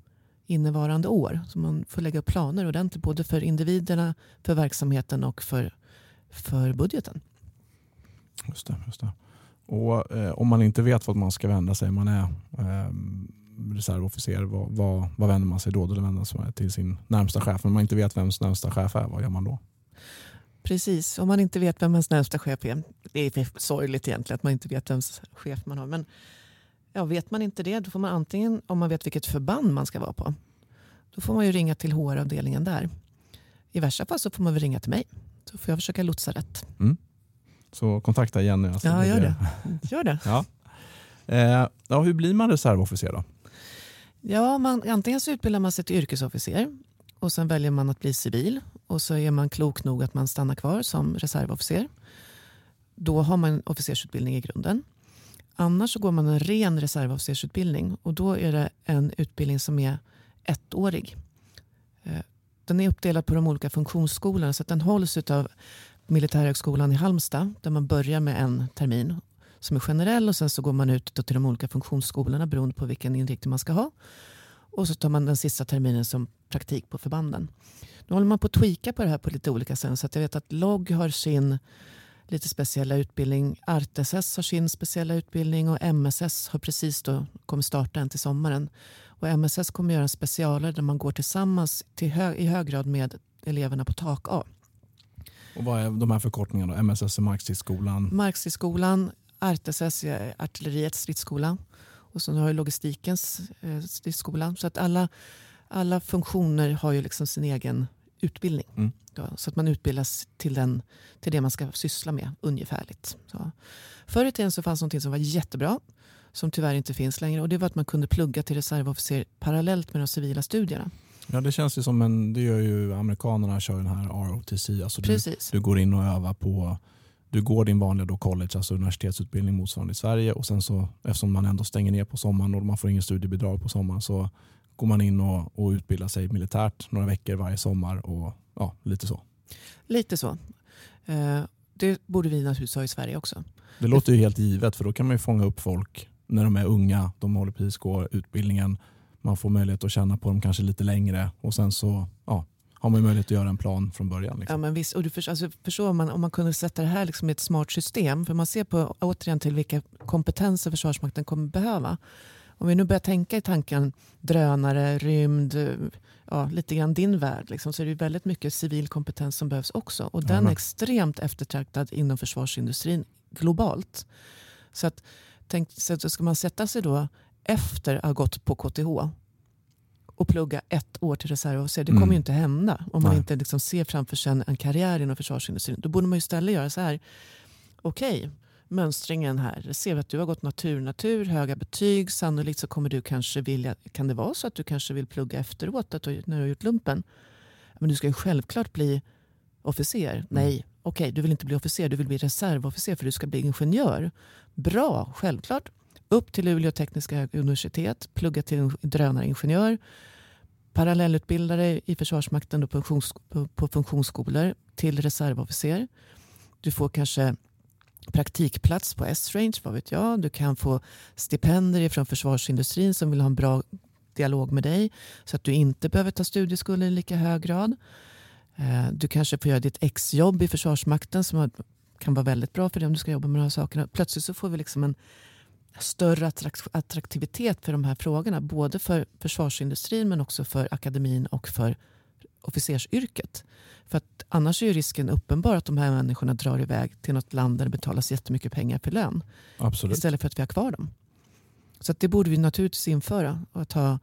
innevarande år. Så man får lägga upp planer ordentligt både för individerna, för verksamheten och för, för budgeten. Just det. Just det. Och, eh, om man inte vet vad man ska vända sig, man är eh, reservofficer, vad, vad, vad, vänder man sig då? Då vänder man sig till sin närmsta chef. Men om man inte vet vem närmsta chef är, vad gör man då? Precis, om man inte vet vem ens närmsta chef är. Det är sorgligt egentligen att man inte vet vems chef man har. Men ja, vet man inte det, då får man antingen, om man vet vilket förband man ska vara på, då får man ju ringa till HR-avdelningen där. I värsta fall så får man väl ringa till mig. Så får jag försöka lotsa rätt. Mm. Så kontakta Jenny. Alltså ja, gör det. Gör det. ja. Eh, ja, hur blir man reservofficer då? Ja, man, antingen så utbildar man sig till yrkesofficer och sen väljer man att bli civil och så är man klok nog att man stannar kvar som reservofficer. Då har man officersutbildning i grunden. Annars så går man en ren reservofficersutbildning och då är det en utbildning som är ettårig. Eh, den är uppdelad på de olika funktionsskolorna så att den hålls av Militärhögskolan i Halmstad där man börjar med en termin som är generell och sen så går man ut till de olika funktionsskolorna beroende på vilken inriktning man ska ha. Och så tar man den sista terminen som praktik på förbanden. Nu håller man på att tweaka på det här på lite olika sätt. Så att jag vet att LOG har sin lite speciella utbildning. ArtSS har sin speciella utbildning och MSS har precis då kommer starta en till sommaren. Och MSS kommer göra en specialare där man går tillsammans till hö i hög grad med eleverna på tak A. Och vad är de här förkortningarna? Då? MSS är Markstridsskolan? Markstridsskolan, ArtSS är artilleriets stridsskola och så har du logistikens eh, stridsskola. Så att alla, alla funktioner har ju liksom sin egen utbildning. Mm. Ja, så att man utbildas till, den, till det man ska syssla med ungefärligt. Så. Förr i tiden så fanns något som var jättebra som tyvärr inte finns längre och det var att man kunde plugga till reservofficer parallellt med de civila studierna. Ja det känns ju som en, det gör ju amerikanerna kör den här ROTC. Alltså Precis. Du, du går in och övar på du går din vanliga då college, alltså universitetsutbildning motsvarande i Sverige och sen så eftersom man ändå stänger ner på sommaren och man får ingen studiebidrag på sommaren så går man in och, och utbildar sig militärt några veckor varje sommar och ja, lite så. Lite så. Eh, det borde vi naturligtvis ha i Sverige också. Det låter ju helt givet för då kan man ju fånga upp folk när de är unga, de håller precis gå utbildningen, man får möjlighet att känna på dem kanske lite längre och sen så ja, har man möjlighet att göra en plan från början. Liksom. Ja, men visst, och du förstår, alltså, förstår man, om man kunde sätta det här liksom i ett smart system, för man ser på återigen till vilka kompetenser Försvarsmakten kommer behöva. Om vi nu börjar tänka i tanken drönare, rymd, ja, lite grann din värld, liksom, så är det väldigt mycket civil kompetens som behövs också. Och den är extremt eftertraktad inom försvarsindustrin globalt. Så att, tänk, så ska man sätta sig då efter att ha gått på KTH och plugga ett år till reservofficer. Det kommer mm. ju inte hända om man Nej. inte liksom ser framför sig en karriär inom försvarsindustrin. Då borde man istället göra så här. Okej, okay, mönstringen här. Ser vi att du har gått natur, natur, höga betyg. Sannolikt så kommer du kanske vilja, kan det vara så att du kanske vill plugga efteråt att du, när du har gjort lumpen? Men du ska ju självklart bli officer. Mm. Nej, okej, okay, du vill inte bli officer, du vill bli reservofficer för du ska bli ingenjör. Bra, självklart. Upp till Luleå tekniska universitet, plugga till drönaringenjör parallellutbildare i Försvarsmakten på, funktions, på funktionsskolor till reservofficer. Du får kanske praktikplats på S-range, vad vet jag. Du kan få stipendier från försvarsindustrin som vill ha en bra dialog med dig så att du inte behöver ta studieskulder i lika hög grad. Eh, du kanske får göra ditt exjobb i Försvarsmakten som kan vara väldigt bra för dig om du ska jobba med de här sakerna. Plötsligt så får vi liksom en större attraktivitet för de här frågorna. Både för försvarsindustrin men också för akademin och för officersyrket. För att annars är risken uppenbar att de här människorna drar iväg till något land där det betalas jättemycket pengar för lön. Absolut. Istället för att vi har kvar dem. Så det borde vi naturligtvis införa. Och ta,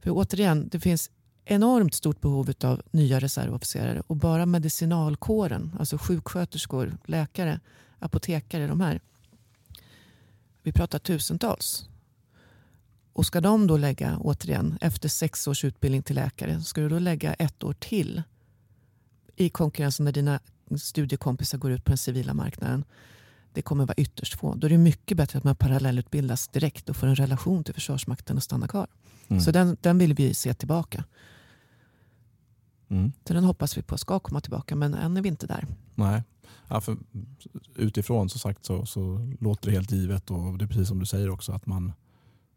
för återigen, det finns enormt stort behov av nya reservofficerare och bara medicinalkåren, alltså sjuksköterskor, läkare, apotekare, de här vi pratar tusentals. Och ska de då lägga, återigen, efter sex års utbildning till läkare, ska du då lägga ett år till i konkurrensen när dina studiekompisar går ut på den civila marknaden. Det kommer vara ytterst få. Då är det mycket bättre att man parallellutbildas direkt och får en relation till Försvarsmakten och stannar kvar. Mm. Så den, den vill vi se tillbaka. Mm. Så den hoppas vi på ska komma tillbaka men än är vi inte där. Nej. Ja, för utifrån så sagt så, så låter det helt givet och det är precis som du säger också att man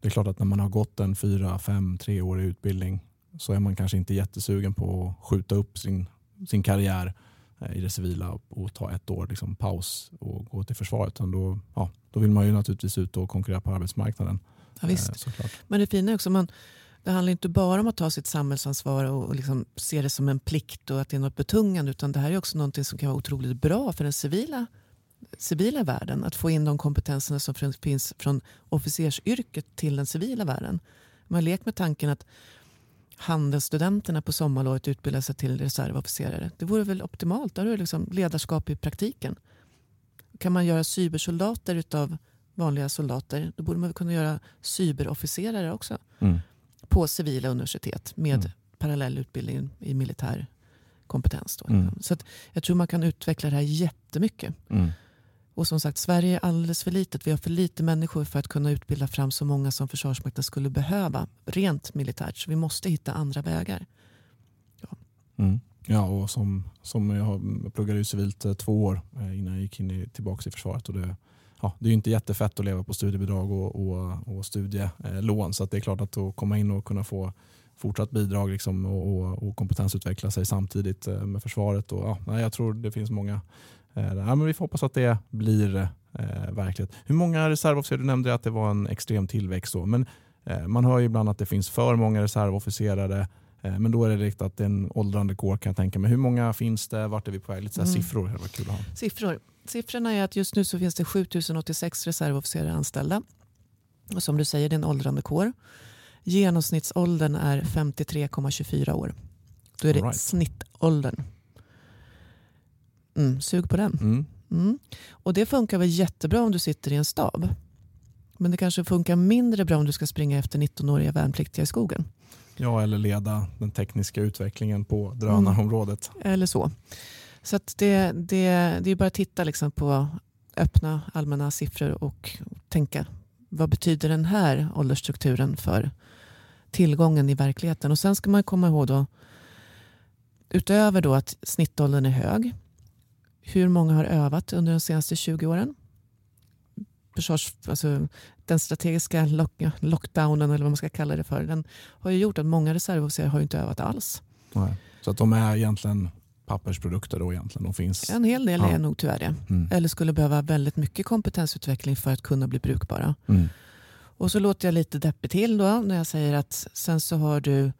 det är klart att när man har gått en fyra, fem, treårig utbildning så är man kanske inte jättesugen på att skjuta upp sin, sin karriär eh, i det civila och ta ett år liksom paus och gå till försvaret. Då, ja, då vill man ju naturligtvis ut och konkurrera på arbetsmarknaden. Ja, visst. Eh, Men det fina är också man, det handlar inte bara om att ta sitt samhällsansvar och liksom se det som en plikt och att det är något betungande utan det här är också något som kan vara otroligt bra för den civila, civila världen. Att få in de kompetenserna som finns från officersyrket till den civila världen. Man lek med tanken att handelsstudenterna på sommarlovet utbildar sig till reservofficerare. Det vore väl optimalt. Då har du liksom ledarskap i praktiken. Kan man göra cybersoldater av vanliga soldater då borde man kunna göra cyberofficerare också. Mm. På civila universitet med Mm. parallell utbildning i militär kompetens. Då. Mm. Så att jag tror man kan utveckla det här jättemycket. Mm. Och som sagt, Sverige är alldeles för litet. Vi har för lite människor för att kunna utbilda fram så många som Försvarsmakten skulle behöva rent militärt. Så vi måste hitta andra vägar. Mm. Ja, och som, som jag, har, jag pluggade ju civilt eh, två år eh, innan jag gick in i, tillbaka i försvaret. Och det, ja, det är ju inte jättefett att leva på studiebidrag och, och, och studielån. Så att det är klart att att komma in och kunna få fortsatt bidrag liksom och, och, och kompetensutveckla sig samtidigt eh, med försvaret. Och, ja, jag tror det finns många. Eh, ja, men vi får hoppas att det blir eh, verklighet. Hur många reservofficerare? Du nämnde att det var en extrem tillväxt. Då, men eh, man hör ju ibland att det finns för många reservofficerare. Eh, Men då är det riktat en åldrande kår kan jag tänka mig. Hur många finns det? Vart är vi på väg? Lite så Mm. siffror. Det var kul att ha. Siffror. Siffrorna är att just nu så finns det 7086 reservofficerare anställda. Och som du säger, det är en åldrande kår. Genomsnittsåldern är 53,24 år. Då är det right. snittåldern. Mm, sug på den. Mm. Mm. Och det funkar väl jättebra om du sitter i en stab. Men det kanske funkar mindre bra om du ska springa efter 19-åriga värnpliktiga i skogen. Ja, eller leda den tekniska utvecklingen på drönarområdet. Eller så. Så att det, det, det är bara att titta liksom på öppna allmänna siffror och tänka vad betyder den här åldersstrukturen för tillgången i verkligheten. Och sen ska man komma ihåg då utöver då att snittåldern är hög. Hur många har övat under de senaste 20 åren? Försvars, alltså, den strategiska lock, lockdownen eller vad man ska kalla det för. Den har ju gjort att många reservofficerare har ju inte övat alls. Nej. Så att de är egentligen pappersprodukter då egentligen. De finns. En hel del Ja. är nog tyvärr det. Mm. Eller skulle behöva väldigt mycket kompetensutveckling för att kunna bli brukbara. Mm. Och så låter jag lite deppig till då när jag säger att sen så har du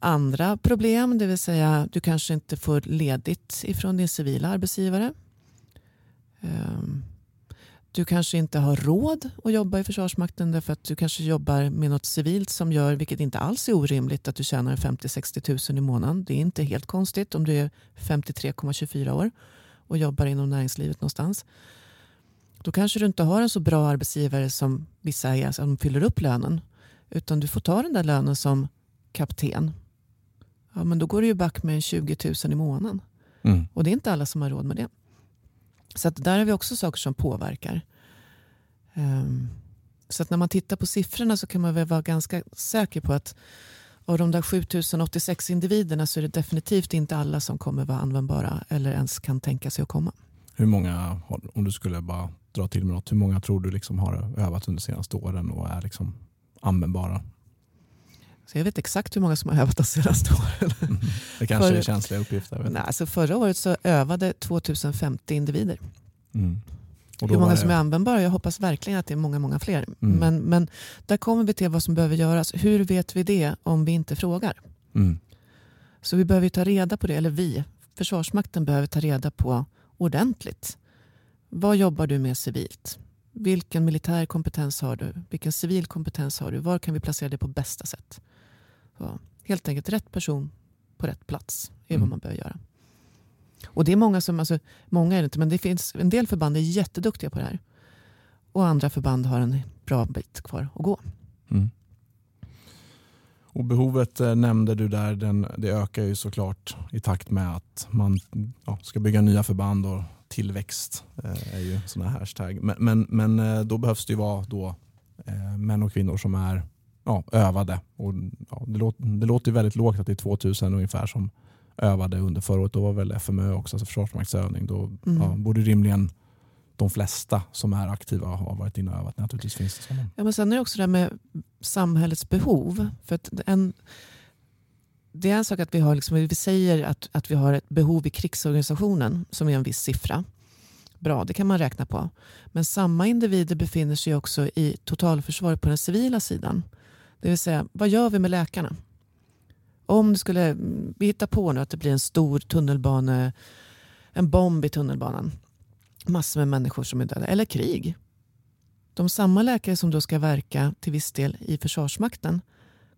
andra problem. Det vill säga du kanske inte får ledigt ifrån din civila arbetsgivare. Ehm, Du kanske inte har råd att jobba i Försvarsmakten därför att du kanske jobbar med något civilt som gör, vilket inte alls är orimligt, att du tjänar 50-60 000 i månaden. Det är inte helt konstigt om du är 53,24 år och jobbar inom näringslivet någonstans. Då kanske du inte har en så bra arbetsgivare som vissa är, som fyller upp lönen. Utan du får ta den där lönen som kapten. Ja, men då går det ju back med 20 000 i månaden. Mm. Och det är inte alla som har råd med det. Så att där har vi också saker som påverkar. Um, så att när man tittar på siffrorna så kan man väl vara ganska säker på att av de där 7086 individerna så är det definitivt inte alla som kommer vara användbara eller ens kan tänka sig att komma. Hur många, om du skulle bara dra till med något, hur många tror du liksom har övat under de senaste åren och är liksom användbara? Så jag vet exakt hur många som har övat de senaste åren. Det kanske För- är känsliga uppgifter. Nej, alltså förra året så övade 2050 individer. Mm. Hur många som är användbara? Jag hoppas verkligen att det är många, många fler. Mm. Men, men där kommer vi till vad som behöver göras. Hur vet vi det om vi inte frågar? mm. Så vi behöver ju ta reda på det, eller vi, Försvarsmakten behöver ta reda på ordentligt. Vad jobbar du med civilt? Vilken militär kompetens har du? Vilken civil kompetens har du? Var kan vi placera det på bästa sätt? Så, helt enkelt rätt person på rätt plats är Mm. vad man behöver göra. Och det är många som, alltså, många är det inte, men det finns en del förband är jätteduktiga på det här. Och andra förband har en bra bit kvar att gå. Mm. Och behovet eh, nämnde du där, den, det ökar ju såklart i takt med att man ja, ska bygga nya förband och tillväxt eh, är ju sådana hashtag. Men, men, men eh, då behövs det ju vara då, eh, män och kvinnor som är ja, övade. Och, ja, det, låter, det låter ju väldigt lågt att det är 2000 ungefär som övade under förra året. Då var väl FMÖ också, alltså Försvarsmaktsövning. Då Mm. ja, borde rimligen de flesta som är aktiva ha varit inne och övat. Naturligtvis finns det sådana. Ja, men sen är det också det här med samhällets behov. För att en, det är en sak att vi har, liksom, vi säger att, att vi har ett behov i krigsorganisationen som är en viss siffra. Bra, det kan man räkna på. Men samma individer befinner sig också i totalförsvaret på den civila sidan. Det vill säga, vad gör vi med läkarna? Om det skulle, vi hittar på nu att det blir en stor tunnelbane, en bomb i tunnelbanan. Massor med människor som är döda. Eller krig. De samma läkare som då ska verka till viss del i Försvarsmakten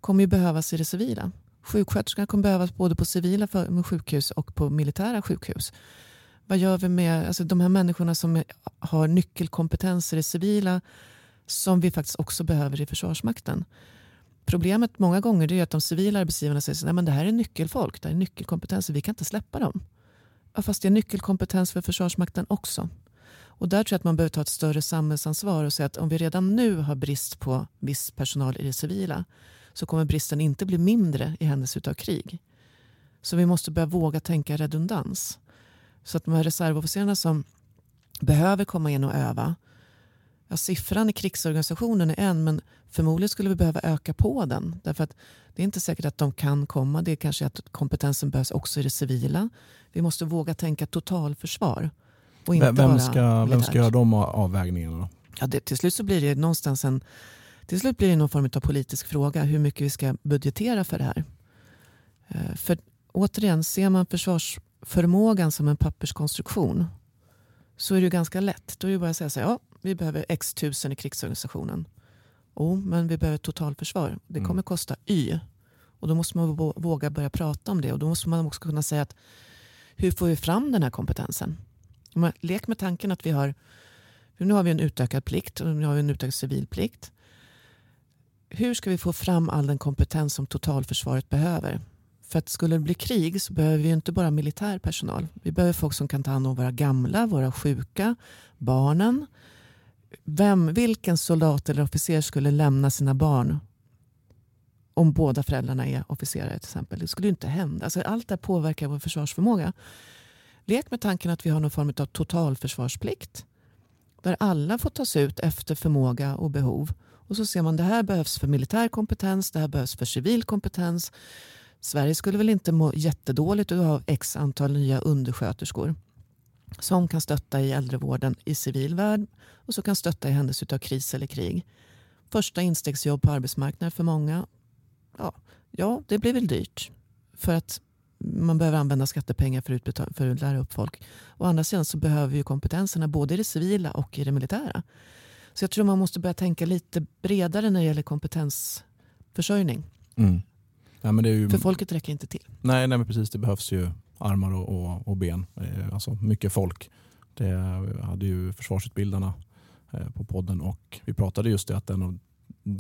kommer ju behövas i det civila. Sjuksköterskan kommer behövas både på civila sjukhus och på militära sjukhus. Vad gör vi med alltså, de här människorna som har nyckelkompetenser i det civila som vi faktiskt också behöver i Försvarsmakten? Problemet många gånger är att de civila arbetsgivarna säger att det här är nyckelfolk, det här är nyckelkompetenser, vi kan inte släppa dem. Fast det är nyckelkompetens för Försvarsmakten också. Och där tror jag att man behöver ta ett större samhällsansvar och säga att om vi redan nu har brist på viss personal i det civila så kommer bristen inte bli mindre i händelse av krig. Så vi måste börja våga tänka redundans. Så att de här reservofficerarna som behöver komma in och öva. Ja, siffran i krigsorganisationen är en men förmodligen skulle vi behöva öka på den. Därför att det är inte säkert att de kan komma. Det är kanske att kompetensen behövs också i det civila. Vi måste våga tänka totalförsvar. Och inte vem, ska, vem ska göra de avvägningarna? Ja, det, till slut så blir det någonstans en till slut blir det någon form av politisk fråga hur mycket vi ska budgetera för det här. Eh, för återigen, ser man försvarsförmågan som en papperskonstruktion så är det ganska lätt. Då är det bara att säga så här, ja, vi behöver x tusen i krigsorganisationen. Oh, men vi behöver totalförsvar. Det mm. kommer kosta Y. Och då måste man våga börja prata om det. Och då måste man också kunna säga att hur får vi fram den här kompetensen? Lek med tanken att vi har, nu har vi en utökad plikt och nu har vi en utökad civilplikt. Hur ska vi få fram all den kompetens som totalförsvaret behöver? För att skulle det bli krig så behöver vi inte bara militär personal. Vi behöver folk som kan ta hand om våra gamla, våra sjuka, barnen. Vem, vilken soldat eller officer skulle lämna sina barn om båda föräldrarna är officerare till exempel? Det skulle inte hända. Alltså, allt det här påverkar vår försvarsförmåga. Lek med tanken att vi har någon form av totalförsvarsplikt. Där alla får tas ut efter förmåga och behov. Och så ser man det här behövs för militär kompetens, det här behövs för civil kompetens. Sverige skulle väl inte må jättedåligt att ha x antal nya undersköterskor som kan stötta i äldrevården i civil värld och som kan stötta i händelse av kris eller krig. Första instegsjobb på arbetsmarknaden för många. Ja, ja, det blir väl dyrt. För att man behöver använda skattepengar för, utbetal- för att lära upp folk. Å andra sidan så behöver vi kompetenserna både i det civila och i det militära. Så jag tror man måste börja tänka lite bredare när det gäller kompetensförsörjning. Mm. Ja, ju... För folket räcker inte till. Nej, nej men precis. Det behövs ju armar och, och, och ben. Eh, alltså mycket folk. Det hade ju försvarsutbildarna eh, på podden och vi pratade just det att den av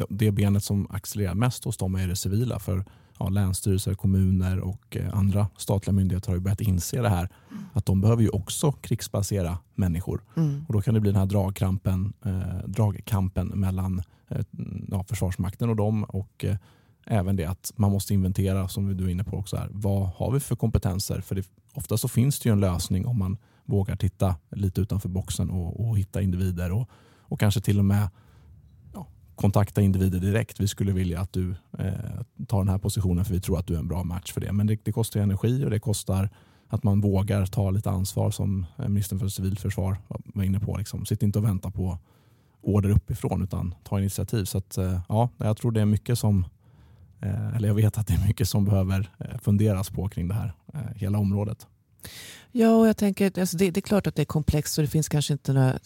det benet som accelererar mest hos dem är det civila. För ja, länsstyrelser, kommuner och eh, andra statliga myndigheter har ju börjat inse det här. Att de behöver ju också krigsbasera människor. Mm. Och Då kan det bli den här dragkampen, eh, dragkampen mellan eh, ja, Försvarsmakten och dem. Och eh, även det att man måste inventera, som du är inne på också, här, vad har vi för kompetenser? För det, ofta så finns det ju en lösning om man vågar titta lite utanför boxen och, och hitta individer och, och kanske till och med kontakta individer direkt. Vi skulle vilja att du eh, tar den här positionen för vi tror att du är en bra match för det. Men det, det kostar energi och det kostar att man vågar ta lite ansvar som eh, ministern för civilförsvar var inne på. Liksom. Sitt inte och vänta på order uppifrån utan ta initiativ. Så att, eh, ja, jag tror det är mycket som Eh, eller jag vet att det är mycket som behöver eh, funderas på kring det här, eh, hela området. Ja, och jag tänker, alltså det, det, är klart att det är komplext och det finns kanske inte några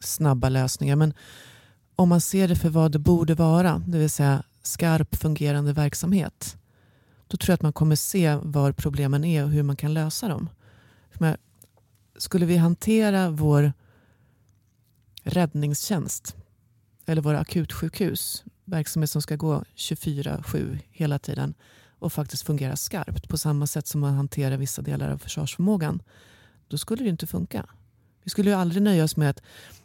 snabba lösningar. Men om man ser det för vad det borde vara, det vill säga skarp fungerande verksamhet, då tror jag att man kommer se var problemen är och hur man kan lösa dem. Men skulle vi hantera vår räddningstjänst eller våra akutsjukhus, verksamhet som ska gå 24-7 hela tiden och faktiskt fungera skarpt på samma sätt som man hanterar vissa delar av försvarsförmågan, då skulle det inte funka. Vi skulle ju aldrig nöja oss med att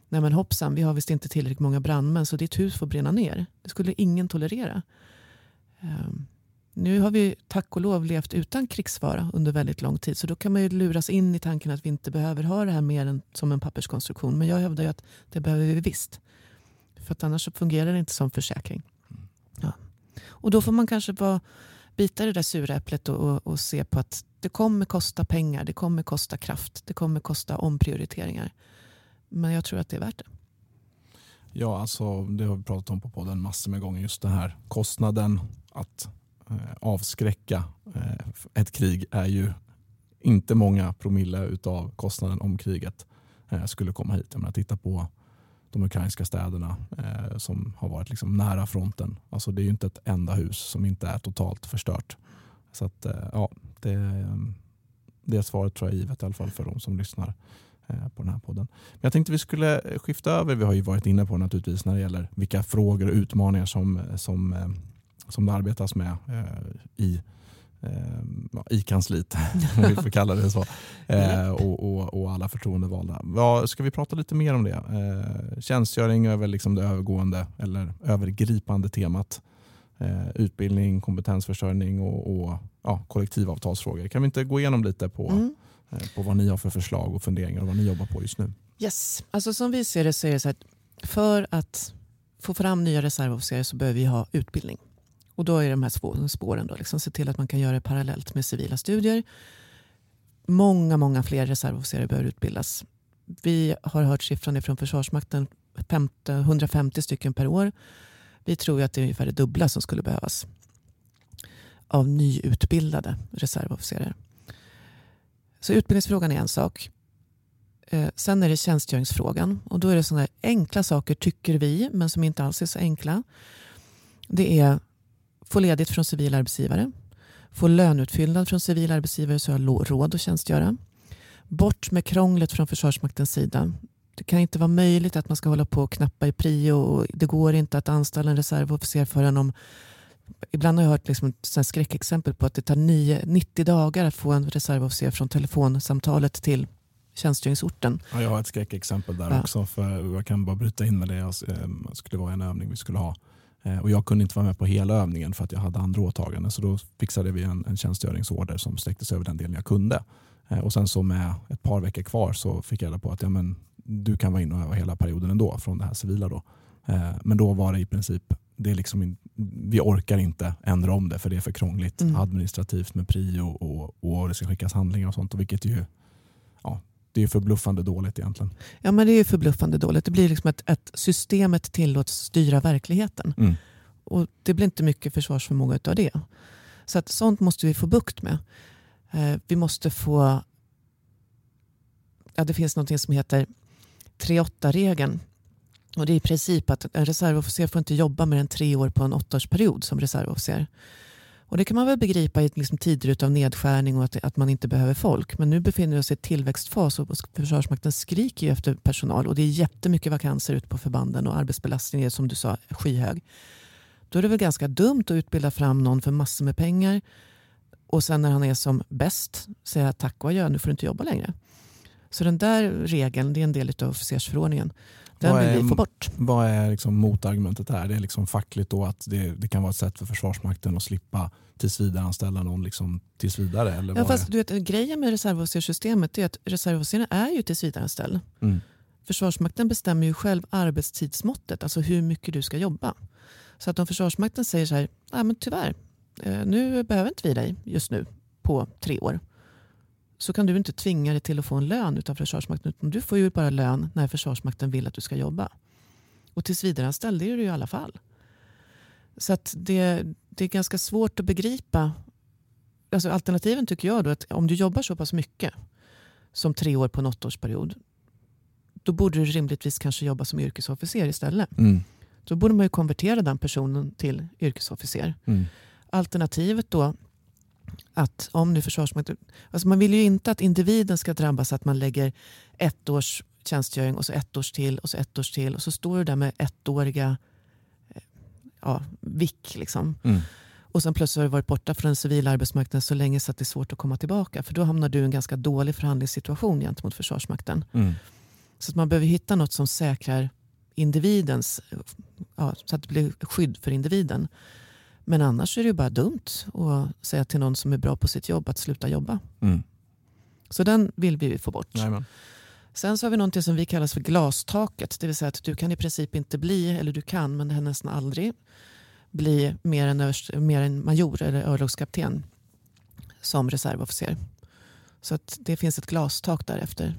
nej men hoppsan, vi har visst inte tillräckligt många brandmän så ditt hus får brinna ner. Det skulle ingen tolerera. Um, nu har vi tack och lov levt utan krigsfara under väldigt lång tid. Så då kan man ju luras in i tanken att vi inte behöver ha det här mer än som en papperskonstruktion. Men jag hävdar ju att det behöver vi visst. För att annars fungerar det inte som försäkring. Ja. Och då får man kanske bara bita det där sura äpplet och, och, och, se på att det kommer kosta pengar, det kommer kosta kraft, det kommer kosta omprioriteringar. Men jag tror att det är värt det. Ja, alltså, det har vi pratat om på podden massor med gånger. Just den här kostnaden att eh, avskräcka eh, ett krig är ju inte många promille av kostnaden om kriget eh, skulle komma hit. Jag menar, titta på de ukrainska städerna eh, som har varit liksom nära fronten. Alltså det är ju inte ett enda hus som inte är totalt förstört. Så att, eh, ja, det, det svaret tror jag är givet i alla fall för de som lyssnar eh, på den här podden. Men jag tänkte vi skulle skifta över. Vi har ju varit inne på naturligtvis när det gäller vilka frågor och utmaningar som, som, eh, som det arbetas med eh, i eh, i kansliet, om vi får kalla det så, eh, och, och, och, alla förtroendevalda. Ja, ska vi prata lite mer om det? Eh, tjänstgöring är väl liksom det övergående eller övergripande temat. Eh, utbildning, kompetensförsörjning och, och ja, kollektivavtalsfrågor. Kan vi inte gå igenom lite på, mm. Eh, på vad ni har för förslag och funderingar och vad ni jobbar på just nu? Yes, alltså som vi ser det så är det så att för att få fram nya reservofficerare så behöver vi ha utbildning. Och då är de här spåren då, liksom, se till att man kan göra det parallellt med civila studier. Många, många fler reservofficerare behöver utbildas. Vi har hört siffran från Försvarsmakten, 150 stycken per år. Vi tror att det är ungefär det dubbla som skulle behövas av nyutbildade reservofficerare. Så utbildningsfrågan är en sak. Eh, sen är det tjänstgöringsfrågan. Och då är det sådana enkla saker, tycker vi, men som inte alls är så enkla. Det är få ledigt från civil arbetsgivare, få löneutfyllnad från civil arbetsgivare så jag har råd att tjänstgöra. Bort med krånglet från Försvarsmaktens sida. Det kan inte vara möjligt att man ska hålla på och knappa i prio och det går inte att anställa en reservofficer förrän om Ibland har jag hört liksom skräckexempel på att det tar 9, 90 dagar att få en reservofficer från telefonsamtalet till tjänstgöringsorten. Ja, jag har ett skräckexempel där ja. också. För jag kan bara bryta in med det. Jag skulle vara en övning vi skulle ha Eh, och jag kunde inte vara med på hela övningen för att jag hade andra åtaganden. Så då fixade vi en, en tjänstgöringsorder som sträckte sig över den delen jag kunde. Eh, och sen så med ett par veckor kvar så fick jag reda på att ja, men, du kan vara inne och öva hela perioden ändå från det här civila. Då. Eh, men då var det i princip, det är liksom, vi orkar inte ändra om det för det är för krångligt mm. administrativt med prio och, och det ska skickas handlingar och sånt. Och vilket ju, ja, det är förbluffande dåligt egentligen. Ja men det är förbluffande dåligt. Det blir liksom att, att systemet tillåts styra verkligheten. Mm. Och det blir inte mycket försvarsförmåga av det. Så att sånt måste vi få bukt med. Eh, vi måste få... Ja, det finns något som heter 3-8-regeln. Och det är i princip att en reservofficer får inte jobba mer än tre år på en åttaårsperiod som reservofficer. Och det kan man väl begripa i liksom tider av nedskärning och att, att man inte behöver folk. Men nu befinner vi oss i tillväxtfas och Försvarsmakten skriker ju efter personal och det är jättemycket vakanser ute på förbanden och arbetsbelastningen är som du sa skyhög. Då är det väl ganska dumt att utbilda fram någon för massor med pengar och sen när han är som bäst säga tack och adjö, nu får du inte jobba längre. Så den där regeln, det är en del av officersförordningen. Den vad vill är, vi få bort. Vad är liksom motargumentet här? Det är liksom fackligt då att det, det kan vara ett sätt för Försvarsmakten att slippa tillsvidareanställa någon liksom tillsvidare? Eller ja, fast du vet, grejen med reservofficerssystemet är att reservofficerarna är ju tillsvidareanställd. Mm. Försvarsmakten bestämmer ju själv arbetstidsmåttet, alltså hur mycket du ska jobba. Så att om Försvarsmakten säger så här, ah, men tyvärr, eh, nu behöver inte vi dig just nu på tre år så kan du inte tvinga dig till att få en lön av Försvarsmakten. Utan du får ju bara lön när Försvarsmakten vill att du ska jobba. Och tills vidareanställd är du i alla fall. Så att det, det är ganska svårt att begripa. Alltså alternativen tycker jag då att om du jobbar så pass mycket som tre år på en åttaårsperiod. Då borde du rimligtvis kanske jobba som yrkesofficer istället. Mm. Då borde man ju konvertera den personen till yrkesofficer. Mm. Alternativet då att om nu Försvarsmakten... Alltså man vill ju inte att individen ska drabbas att man lägger ett års tjänstgöring och så ett års till och så ett års till och så står du där med ettåriga eh, ja, vick. Liksom. Mm. Och sen plötsligt har du varit borta från den civila arbetsmarknaden så länge så att det är svårt att komma tillbaka. För då hamnar du i en ganska dålig förhandlingssituation gentemot Försvarsmakten. Mm. Så att man behöver hitta något som säkrar individens, ja, så att det blir skydd för individen. Men annars är det ju bara dumt att säga till någon som är bra på sitt jobb att sluta jobba. Mm. Så den vill vi få bort. Jajamän. Sen så har vi något som vi kallar för glastaket. Det vill säga att du kan i princip inte bli, eller du kan, men det är nästan aldrig, bli mer än, överst, mer än major eller örlogskapten som reservofficer. Så att det finns ett glastak därefter.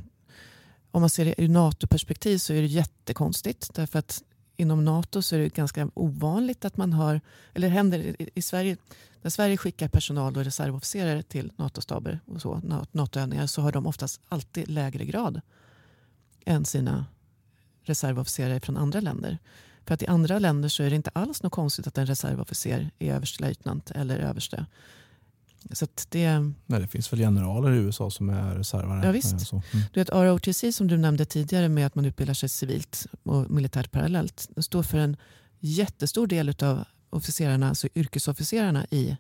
Om man ser det ur NATO-perspektiv så är det jättekonstigt. Därför att inom NATO så är det ganska ovanligt att man har, eller händer i Sverige, när Sverige skickar personal och reservofficerare till NATO-staber och så, NATO-övningar så har de oftast alltid lägre grad än sina reservofficerare från andra länder. För att i andra länder så är det inte alls något konstigt att en reservofficer är överstelöjtnant eller överste. Så det, Nej, det finns väl generaler i USA som är reservare? Ja, visst. Så. Mm. Du vet, ROTC som du nämnde tidigare med att man utbildar sig civilt och militärt parallellt. Det står för en jättestor del av officerarna, alltså yrkesofficerarna i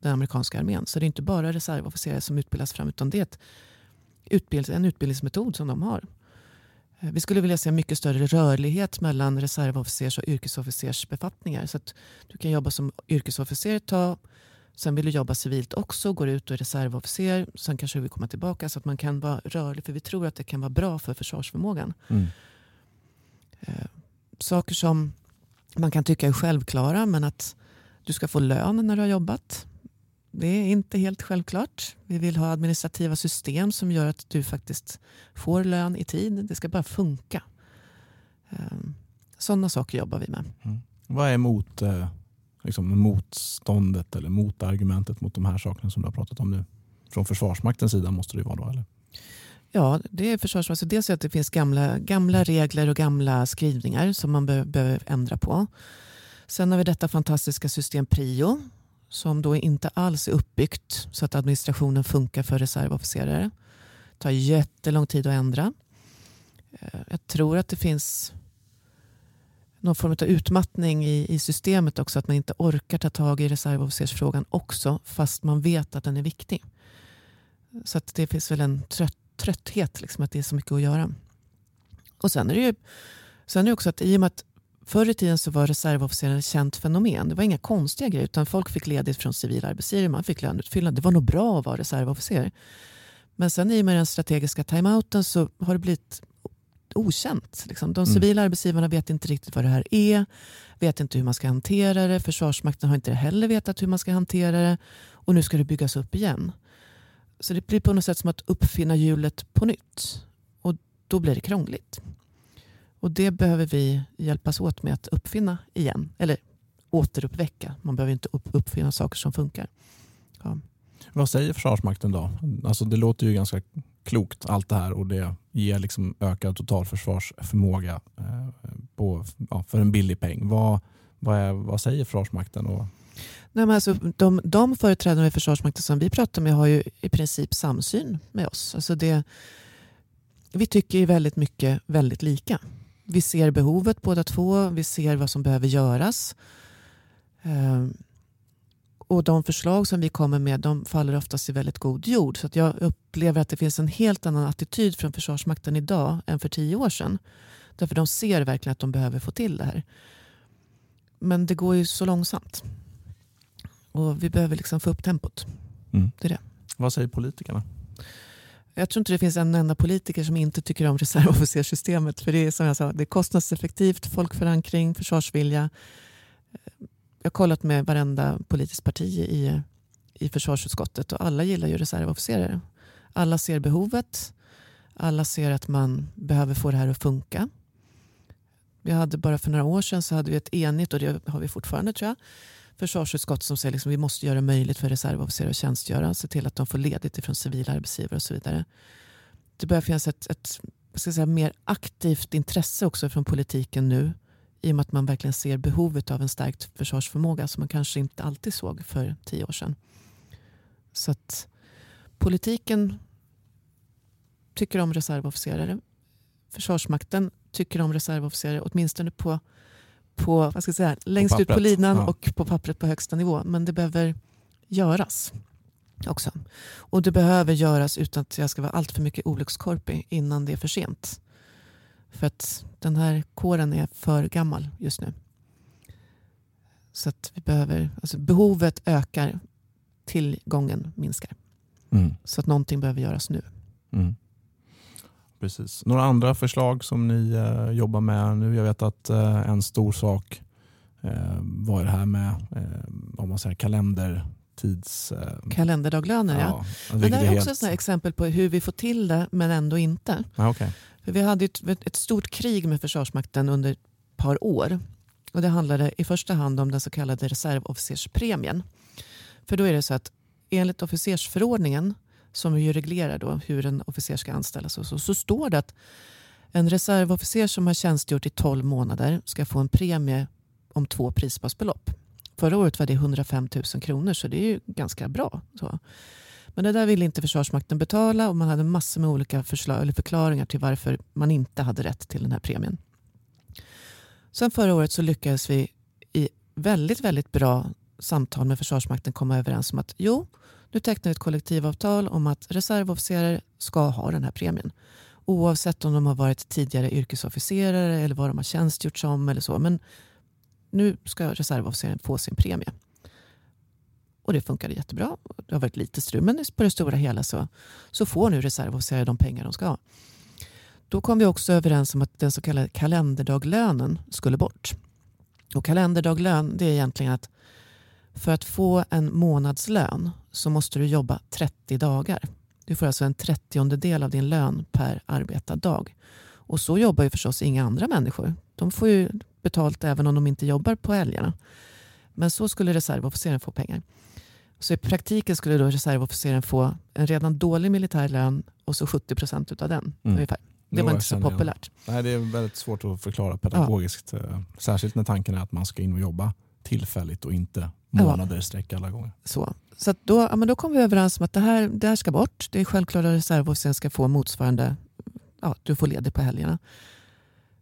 den amerikanska armén. Så det är inte bara reservofficerare som utbildas fram utan det är ett utbild en utbildningsmetod som de har. Eh, vi skulle vilja se mycket större rörlighet mellan reservofficers och yrkesofficersbefattningar. Så att du kan jobba som yrkesofficer ett tag, sen vill du jobba civilt också, går ut och är reservofficer, sen kanske du vill komma tillbaka så att man kan vara rörlig. För vi tror att det kan vara bra för försvarsförmågan. Mm. Eh, saker som man kan tycka är självklara men att du ska få lön när du har jobbat. Det är inte helt självklart. Vi vill ha administrativa system som gör att du faktiskt får lön i tid. Det ska bara funka. Ehm, Sådana saker jobbar vi med. Mm. Vad är mot, eh, liksom, motståndet eller motargumentet mot de här sakerna som du har pratat om nu? Från Försvarsmaktens sida måste det ju vara då? Eller? Ja, det är försvarsmakten. Dels att det finns gamla, gamla regler och gamla skrivningar som man be behöver ändra på. Sen har vi detta fantastiska system PRIO som då inte alls är uppbyggt så att administrationen funkar för reservofficerare. Det tar jättelång tid att ändra. Eh, jag tror att det finns någon form av utmattning i, i systemet också. Att man inte orkar ta tag i reservofficersfrågan också fast man vet att den är viktig. Så att det finns väl en trött, trötthet, liksom, att det är så mycket att göra. Och sen är det ju sen är det också att i och med att Förr i tiden så var reservofficerare ett känt fenomen. Det var inga konstiga grejer utan folk fick ledigt från civil arbetsgivare. Man fick löneutfyllnad. Det var nog bra att vara reservofficer. Men sen i och med den strategiska timeouten så har det blivit okänt. Liksom. De Mm. civila arbetsgivarna vet inte riktigt vad det här är. Vet inte hur man ska hantera det. Försvarsmakten har inte heller vetat hur man ska hantera det. Och nu ska det byggas upp igen. Så det blir på något sätt som att uppfinna hjulet på nytt. Och då blir det krångligt. Och det behöver vi hjälpas åt med att uppfinna igen. Eller återuppväcka. Man behöver inte upp, uppfinna saker som funkar. Ja. Vad säger Försvarsmakten då? Alltså det låter ju ganska klokt allt det här och det ger liksom ökad totalförsvarsförmåga eh, på, ja, för en billig peng. Vad, vad, är, vad säger Försvarsmakten? Och, Nej, men alltså, de, de företrädare i Försvarsmakten som vi pratar med har ju i princip samsyn med oss. Alltså det, vi tycker ju väldigt mycket väldigt lika. Vi ser behovet båda två. Vi ser vad som behöver göras. Ehm, och de förslag som vi kommer med de faller oftast i väldigt god jord. Så att jag upplever att det finns en helt annan attityd från Försvarsmakten idag än för tio år sedan. Därför de ser verkligen att de behöver få till det här. Men det går ju så långsamt. Och vi behöver liksom få upp tempot. Mm. Det är det. vad säger politikerna? Jag tror inte det finns en enda politiker som inte tycker om reservofficerssystemet. För det är som jag sa, det är kostnadseffektivt, folkförankring, försvarsvilja. Jag har kollat med varenda politiskt parti i, i försvarsutskottet och alla gillar ju reservofficerare. Alla ser behovet. Alla ser att man behöver få det här att funka. Vi hade bara för några år sedan så hade vi ett enigt, och det har vi fortfarande tror jag, försvarsutskott som säger att liksom, vi måste göra det möjligt för reservofficerare att tjänstgöra. Se till att de får ledigt ifrån civila arbetsgivare och så vidare. Det börjar finnas ett, ett ska säga, mer aktivt intresse också från politiken nu i och med att man verkligen ser behovet av en stärkt försvarsförmåga som man kanske inte alltid såg för tio år sedan. Så att politiken tycker om reservofficerare. Försvarsmakten tycker om reservofficerare, åtminstone på, på vad ska jag säga, längst ut på linan ja. och på pappret på högsta nivå. Men det behöver göras också. Och det behöver göras utan att jag ska vara allt för mycket olyckskorpig innan det är för sent. För att den här kåren är för gammal just nu. Så att vi behöver, alltså behovet ökar, tillgången minskar. Mm. Så att någonting behöver göras nu. Mm. Precis. Några andra förslag som ni eh, jobbar med nu? Jag vet att eh, en stor sak eh, var det här med eh, om man säger kalendertids... Eh, Kalenderdaglöner, ja. Men vilket det är också ett sånt här exempel på hur vi får till det men ändå inte. Ja, okej. För vi hade ett, ett stort krig med Försvarsmakten under ett par år. Och det handlade i första hand om den så kallade reservofficerspremien. För då är det så att enligt officersförordningen som ju reglerar då hur en officer ska anställas och så, så står det att En reservofficer som har tjänstgjort i 12 månader ska få en premie om två prisbasbelopp. Förra året var det 105 000 kronor så det är ju ganska bra. Så. Men det där ville inte Försvarsmakten betala och man hade massor med olika förslag, eller förklaringar till varför man inte hade rätt till den här premien. Sen förra året så lyckades vi i väldigt, väldigt bra samtal med Försvarsmakten komma överens om att jo, nu tecknar vi ett kollektivavtal om att reservofficerare ska ha den här premien. Oavsett om de har varit tidigare yrkesofficerare eller vad de har tjänstgjort som eller så. Men nu ska reservofficeren få sin premie. Och det funkade jättebra. Det har varit lite strul men på det stora hela så, så får nu reservofficerare de pengar de ska ha. Då kom vi också överens om att den så kallade kalenderdaglönen skulle bort. Och kalenderdaglön det är egentligen att för att få en månadslön så måste du jobba 30 dagar. Du får alltså en trettiondel av din lön per arbetad dag. Och så jobbar ju förstås inga andra människor. De får ju betalt även om de inte jobbar på helgerna. Men så skulle reservofficeren få pengar. Så i praktiken skulle då reservofficeren få en redan dålig militär lön och så 70 procent av den. Mm. ungefär. Det var inte så populärt. Nej, det är väldigt svårt att förklara pedagogiskt. Ja. Särskilt när tanken är att man ska in och jobba tillfälligt och inte månader i sträck alla gånger. Så, så då, ja, men då kom vi överens om att det här, det här ska bort. Det är självklart att reservofficeren ska få motsvarande, ja, du får ledigt på helgerna.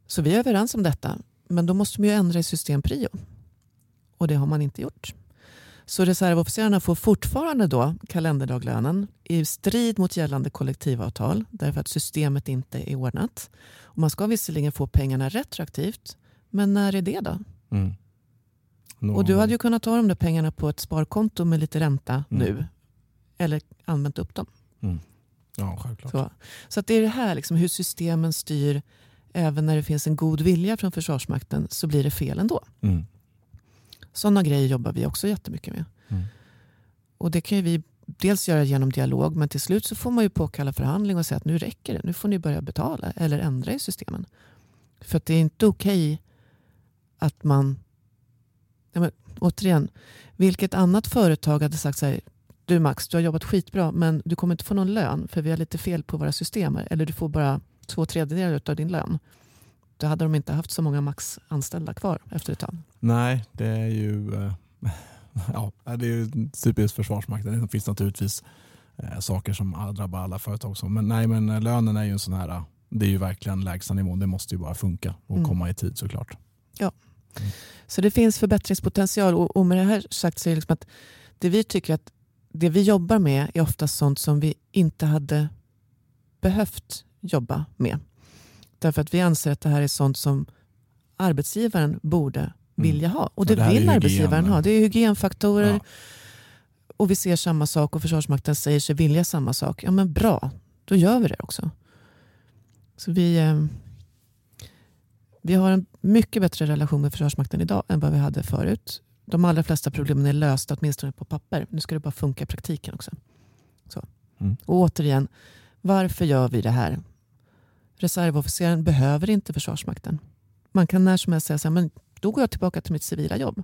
Så vi är överens om detta. Men då måste man ju ändra i systemprio. Och det har man inte gjort. Så reservofficerarna får fortfarande då kalenderdaglönen i strid mot gällande kollektivavtal därför att systemet inte är ordnat. Och man ska visserligen få pengarna retroaktivt, men när är det då? Mm. No. Och du hade ju kunnat ta de där pengarna på ett sparkonto med lite ränta mm. nu. Eller använt upp dem. Mm. Ja, självklart. Så, så att det är det här liksom, hur systemen styr. Även när det finns en god vilja från Försvarsmakten så blir det fel ändå. Mm. Sådana grejer jobbar vi också jättemycket med. Mm. Och det kan vi dels göra genom dialog men till slut så får man ju påkalla förhandling och säga att nu räcker det. Nu får ni börja betala eller ändra i systemen. För att det är inte okej okay att man... Ja, men, återigen, vilket annat företag hade sagt så här du Max, du har jobbat skitbra men du kommer inte få någon lön för vi har lite fel på våra system. Eller du får bara två tredjedelar av din lön då hade de inte haft så många Max-anställda kvar efter ett tag. Nej, det är ju, eh, ja, det är ju typiskt Försvarsmakten. Det finns naturligtvis eh, saker som drabbar alla företag. Men, nej, men eh, lönen är ju en sån här, det är ju verkligen lägsta nivån. Det måste ju bara funka och mm. komma i tid såklart. Ja, mm. så det finns förbättringspotential och, och med det här sagt så är det liksom att det vi tycker att det vi jobbar med är ofta sånt som vi inte hade behövt jobba med. Därför att vi anser att det här är sånt som arbetsgivaren borde mm. vilja ha. Och det, det vill arbetsgivaren ha. Det är hygienfaktorer. Ja. Och vi ser samma sak och Försvarsmakten säger sig vilja samma sak. Ja men bra, då gör vi det också. Så vi, eh, vi har en mycket bättre relation med Försvarsmakten idag än vad vi hade förut. De allra flesta problemen är lösta, åtminstone på papper. Nu ska det bara funka i praktiken också. Så. Mm. Och återigen, varför gör vi det här? Reservofficeren behöver inte Försvarsmakten. Man kan när som helst säga så här, men då går jag tillbaka till mitt civila jobb.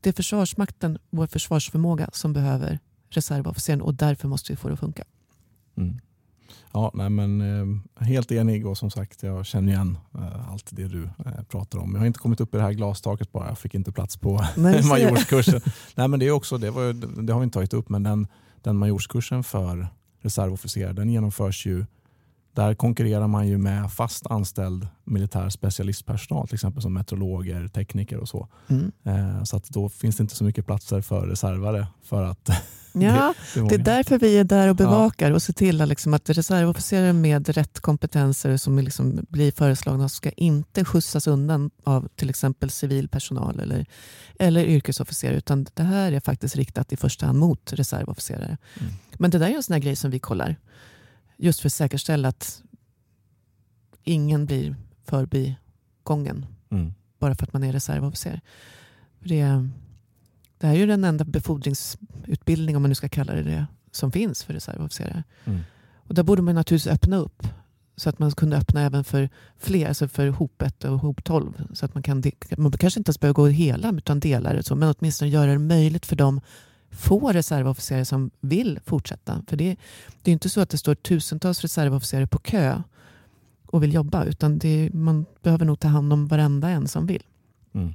Det är Försvarsmakten, vår försvarsförmåga, som behöver reservofficeren och därför måste vi få det att funka. Mm. Ja, nej, men, eh, helt enig och som sagt jag känner igen eh, allt det du eh, pratar om. Jag har inte kommit upp i det här glastaket bara, jag fick inte plats på majorskursen. nej, men det, är också, det, var, det har vi inte tagit upp, men den, den majorskursen för reservofficerare den genomförs ju där konkurrerar man ju med fast anställd militär specialistpersonal, till exempel som meteorologer, tekniker och så. Mm. Eh, så att då finns det inte så mycket platser för reservare. För att ja, det, är det, är därför vi är där och bevakar ja. och ser till att, liksom att reservofficerare med rätt kompetenser som liksom blir föreslagna ska inte skjutsas undan av till exempel civil personal eller, eller yrkesofficerare. Utan det här är faktiskt riktat i första hand mot reservofficerare. Mm. Men det där är en sån grej som vi kollar. Just för att säkerställa att ingen blir förbigången mm. bara för att man är reservofficer. Det, det här är ju den enda befordringsutbildning, om man nu ska kalla det det, som finns för reservofficerare. Mm. Och där borde man naturligtvis öppna upp så att man kunde öppna även för fler, alltså för hop 1 och hop 12. Så att man, kan, man kanske inte ens behöver gå hela utan delar, så, men åtminstone göra det möjligt för dem få reservofficerare som vill fortsätta. För det, det är inte så att det står tusentals reservofficerare på kö och vill jobba. Utan det, man behöver nog ta hand om varenda en som vill. Mm.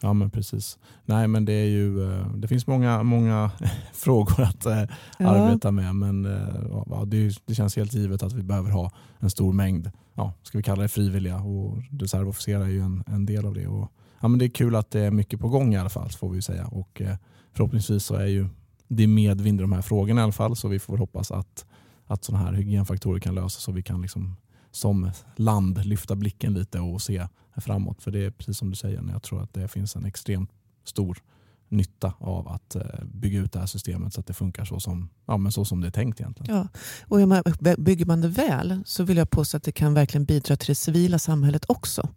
Ja men precis. Nej men det är ju, eh, det finns många, många frågor att eh, ja. arbeta med men eh, ja, det, det, känns helt givet att vi behöver ha en stor mängd, ja, ska vi kalla det frivilliga och reservofficerare är ju en, en del av det. Och, ja, men det är kul att det är mycket på gång i alla fall får vi säga och förhoppningsvis så är ju det medvind i de här frågorna i alla fall så vi får hoppas att, att sådana här hygienfaktorer kan lösas så vi kan liksom som land lyfta blicken lite och se framåt. För det är precis som du säger, jag tror att det finns en extremt stor nytta av att eh, bygga ut det här systemet så att det funkar så som, ja, men så som det är tänkt egentligen. Ja. Och bygger man det väl så vill jag påstå att det kan verkligen bidra till det civila samhället också.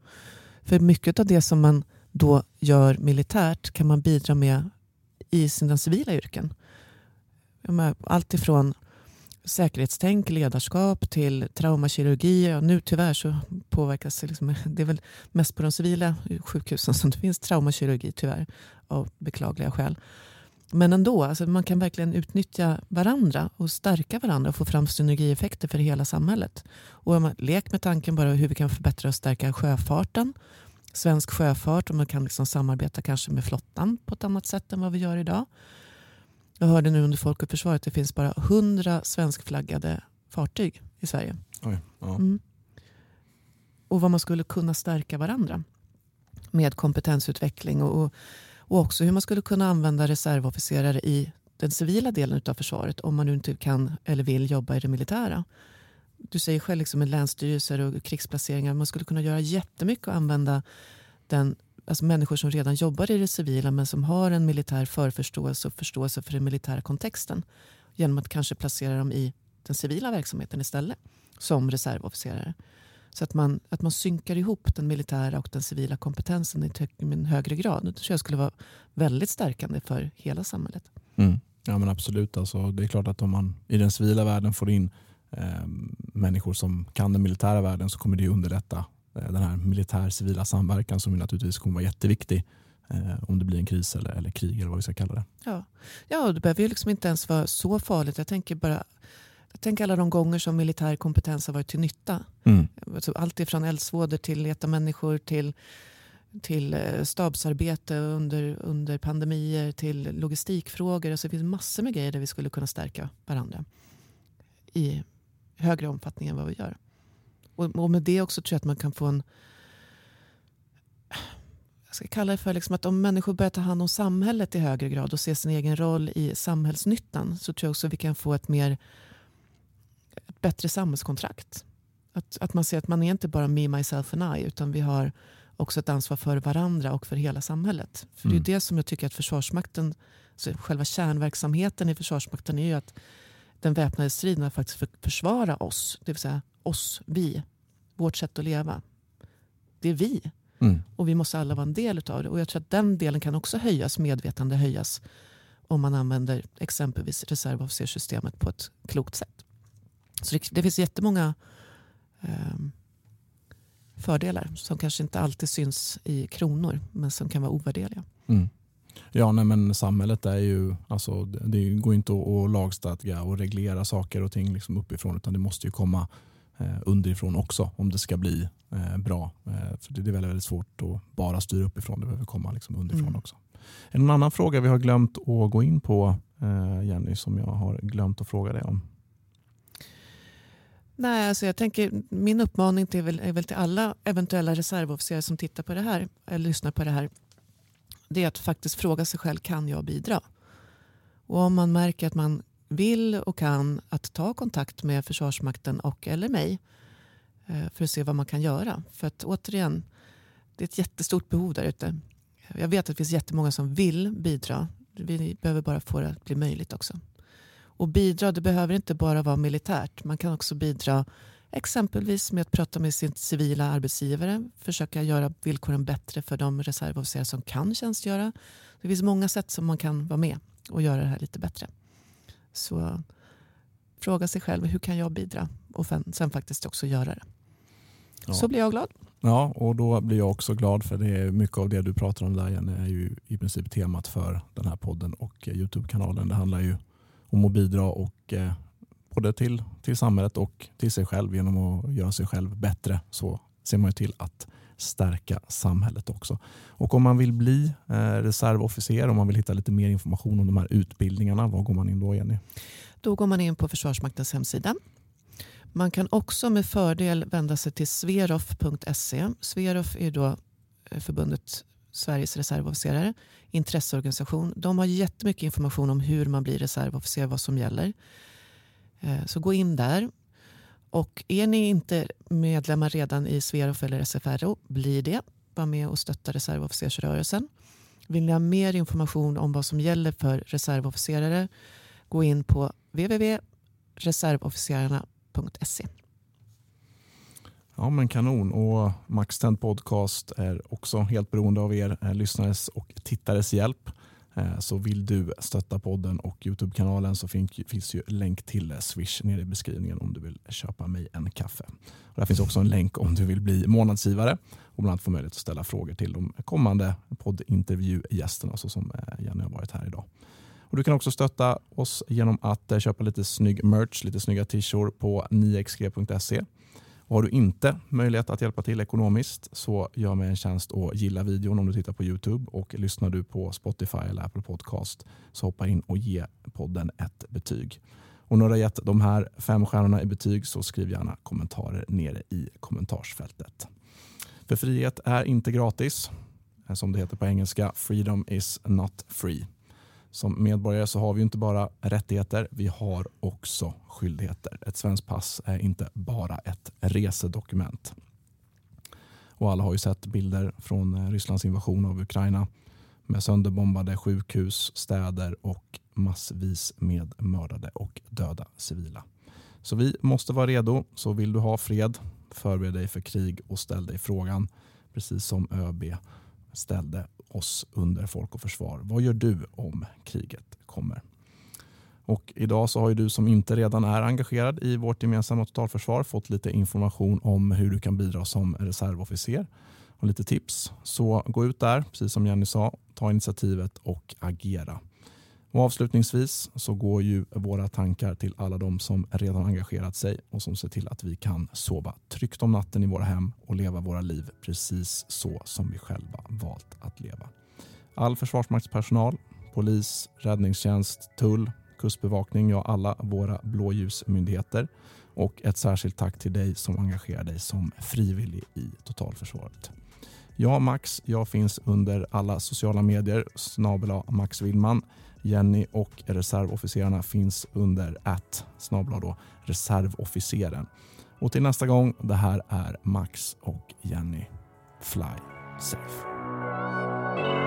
För mycket av det som man då gör militärt kan man bidra med i sina civila yrken. Allt ifrån säkerhetstänk, ledarskap till traumakirurgi. Ja, nu tyvärr så påverkas det, liksom, det är väl mest på de civila sjukhusen som det finns traumakirurgi tyvärr av beklagliga skäl. Men ändå, alltså man kan verkligen utnyttja varandra och stärka varandra och få fram synergieffekter för hela samhället. Och om man lek med tanken bara hur vi kan förbättra och stärka sjöfarten, svensk sjöfart och man kan liksom samarbeta kanske med flottan på ett annat sätt än vad vi gör idag. Jag hörde nu under Folk och Försvar att det finns bara 100 svenskflaggade fartyg i Sverige. Oj, ja. mm. Och vad man skulle kunna stärka varandra med kompetensutveckling och, och också hur man skulle kunna använda reservofficerare i den civila delen av försvaret om man nu inte kan eller vill jobba i det militära. Du säger själv liksom med länsstyrelser och krigsplaceringar. Man skulle kunna göra jättemycket och använda den alltså människor som redan jobbar i det civila men som har en militär förförståelse och förståelse för den militära kontexten genom att kanske placera dem i den civila verksamheten istället som reservofficerare. Så att man, att man synkar ihop den militära och den civila kompetensen i en högre grad. Det tror jag skulle vara väldigt stärkande för hela samhället. Mm. Ja men Absolut. Alltså, det är klart att om man i den civila världen får in människor som kan den militära världen så kommer det underlätta Eh, den här militär-civila samverkan som naturligtvis kommer vara jätteviktig eh, om det blir en kris eller, eller krig eller vad vi ska kalla det. Ja, ja det behöver ju liksom inte ens vara så farligt. Jag tänker bara jag tänker alla de gånger som militär kompetens har varit till nytta. Mm. Alltså allt ifrån eldsvådor till leta människor till, till eh, stabsarbete under, under pandemier till logistikfrågor. Alltså det finns massor med grejer där vi skulle kunna stärka varandra i högre omfattning än vad vi gör. Och, och med det också tror jag att man kan få en jag ska kalla det för liksom att om människor börjar ta hand om samhället i högre grad och se sin egen roll i samhällsnyttan så tror jag också att vi kan få ett mer ett bättre samhällskontrakt. Att, att man ser att man är inte bara me, myself and I utan vi har också ett ansvar för varandra och för hela samhället. För mm. Det är det som jag tycker att Försvarsmakten, så själva kärnverksamheten i Försvarsmakten är ju att den väpnade striden faktiskt för försvara oss. Det vill säga oss, vi, vårt sätt att leva. Det är vi. Mm. Och vi måste alla vara en del av det. Och jag tror att den delen kan också höjas, medvetande höjas om man använder exempelvis reservofficerssystemet på ett klokt sätt. Så det, det finns jättemånga eh, fördelar som kanske inte alltid syns i kronor men som kan vara ovärderliga. Mm. Ja, nej, men samhället är ju, alltså, det går inte att lagstadga och reglera saker och ting liksom uppifrån utan det måste ju komma eh, underifrån också om det ska bli eh, bra. Eh, för det är väldigt, väldigt svårt att bara styra uppifrån, det behöver komma liksom underifrån mm. också. En annan fråga vi har glömt att gå in på eh, Jenny som jag har glömt att fråga dig om? Nej, alltså jag tänker, min uppmaning till, är väl till alla eventuella reservofficerare som tittar på det här eller lyssnar på det här det är att faktiskt fråga sig själv, kan jag bidra? Och om man märker att man vill och kan att ta kontakt med Försvarsmakten och eller mig eh, för att se vad man kan göra. För att återigen, det är ett jättestort behov där ute. Jag vet att det finns jättemånga som vill bidra. Vi behöver bara få det att bli möjligt också. Och bidra, det behöver inte bara vara militärt. Man kan också bidra Exempelvis med att prata med sin civila arbetsgivare, försöka göra villkoren bättre för de reservofficerare som kan tjänstgöra. Det finns många sätt som man kan vara med och göra det här lite bättre. Så fråga sig själv, hur kan jag bidra? Och sen faktiskt också göra det. Ja. Så blir jag glad. Ja, och då blir jag också glad för det är mycket av det du pratar om där Jenny är ju i princip temat för den här podden och Youtube-kanalen. Det handlar ju om att bidra och eh, både till, till samhället och till sig själv genom att göra sig själv bättre så ser man ju till att stärka samhället också. Och om man vill bli eh, reservofficer, om man vill hitta lite mer information om de här utbildningarna, var går man in då Jenny? Då går man in på Försvarsmaktens hemsida. Man kan också med fördel vända sig till sverof.se. Sverof är då eh, förbundet Sveriges reservofficerare, intresseorganisation. De har jättemycket information om hur man blir reservofficer, vad som gäller. Eh, så gå in där. Och är ni inte medlemmar redan i Sverof eller SFRO, bli det. Var med och stötta reservofficersrörelsen. Vill ni ha mer information om vad som gäller för reservofficerare, gå in på www.reservofficerarna.se. Ja men kanon och Maxtent Podcast är också helt beroende av er eh, lyssnares och tittares hjälp. Eh, så vill du stötta podden och Youtube-kanalen så finns ju länk till Swish nere i beskrivningen om du vill köpa mig en kaffe. Och där finns också en länk om du vill bli månadsgivare och bland annat få möjlighet att ställa frågor till de kommande poddintervjugästerna så som eh, Jenny har varit här idag. Och du kan också stötta oss genom att eh, köpa lite snygg merch, lite snygga t-shirts på 9xg.se. Och har du inte möjlighet att hjälpa till ekonomiskt så gör mig en tjänst och gilla videon om du tittar på Youtube och lyssnar du på Spotify eller Apple Podcast så hoppa in och ge podden ett betyg. Och när du har gett de här fem stjärnorna i betyg så skriv gärna kommentarer nere i kommentarsfältet. För frihet är inte gratis. Som det heter på engelska, freedom is not free. Som medborgare så har vi inte bara rättigheter, vi har också skyldigheter. Ett svenskt pass är inte bara ett resedokument. Och alla har ju sett bilder från eh, Rysslands invasion av Ukraina med sönderbombade sjukhus, städer och massvis med mördade och döda civila. Så vi måste vara redo. Så vill du ha fred, förbered dig för krig och ställ dig frågan, precis som ÖB ställde oss under Folk och Försvar. Vad gör du om kriget kommer? Och idag så har du som inte redan är engagerad i vårt gemensamma totalförsvar fått lite information om hur du kan bidra som reservofficer och lite tips. Så gå ut där, precis som Jenny sa, ta initiativet och agera. Och avslutningsvis så går ju våra tankar till alla de som redan engagerat sig och som ser till att vi kan sova tryggt om natten i våra hem och leva våra liv precis så som vi själva valt att leva. All försvarsmaktspersonal, polis, räddningstjänst, tull, kustbevakning, ja alla våra blåljusmyndigheter och ett särskilt tack till dig som engagerar dig som frivillig i totalförsvaret. Jag Max, jag finns under alla sociala medier, snabel Max Willman. Jenny och reservofficerarna finns under att snabla då reservofficeren. Och till nästa gång, det här är Max och Jenny. Fly safe.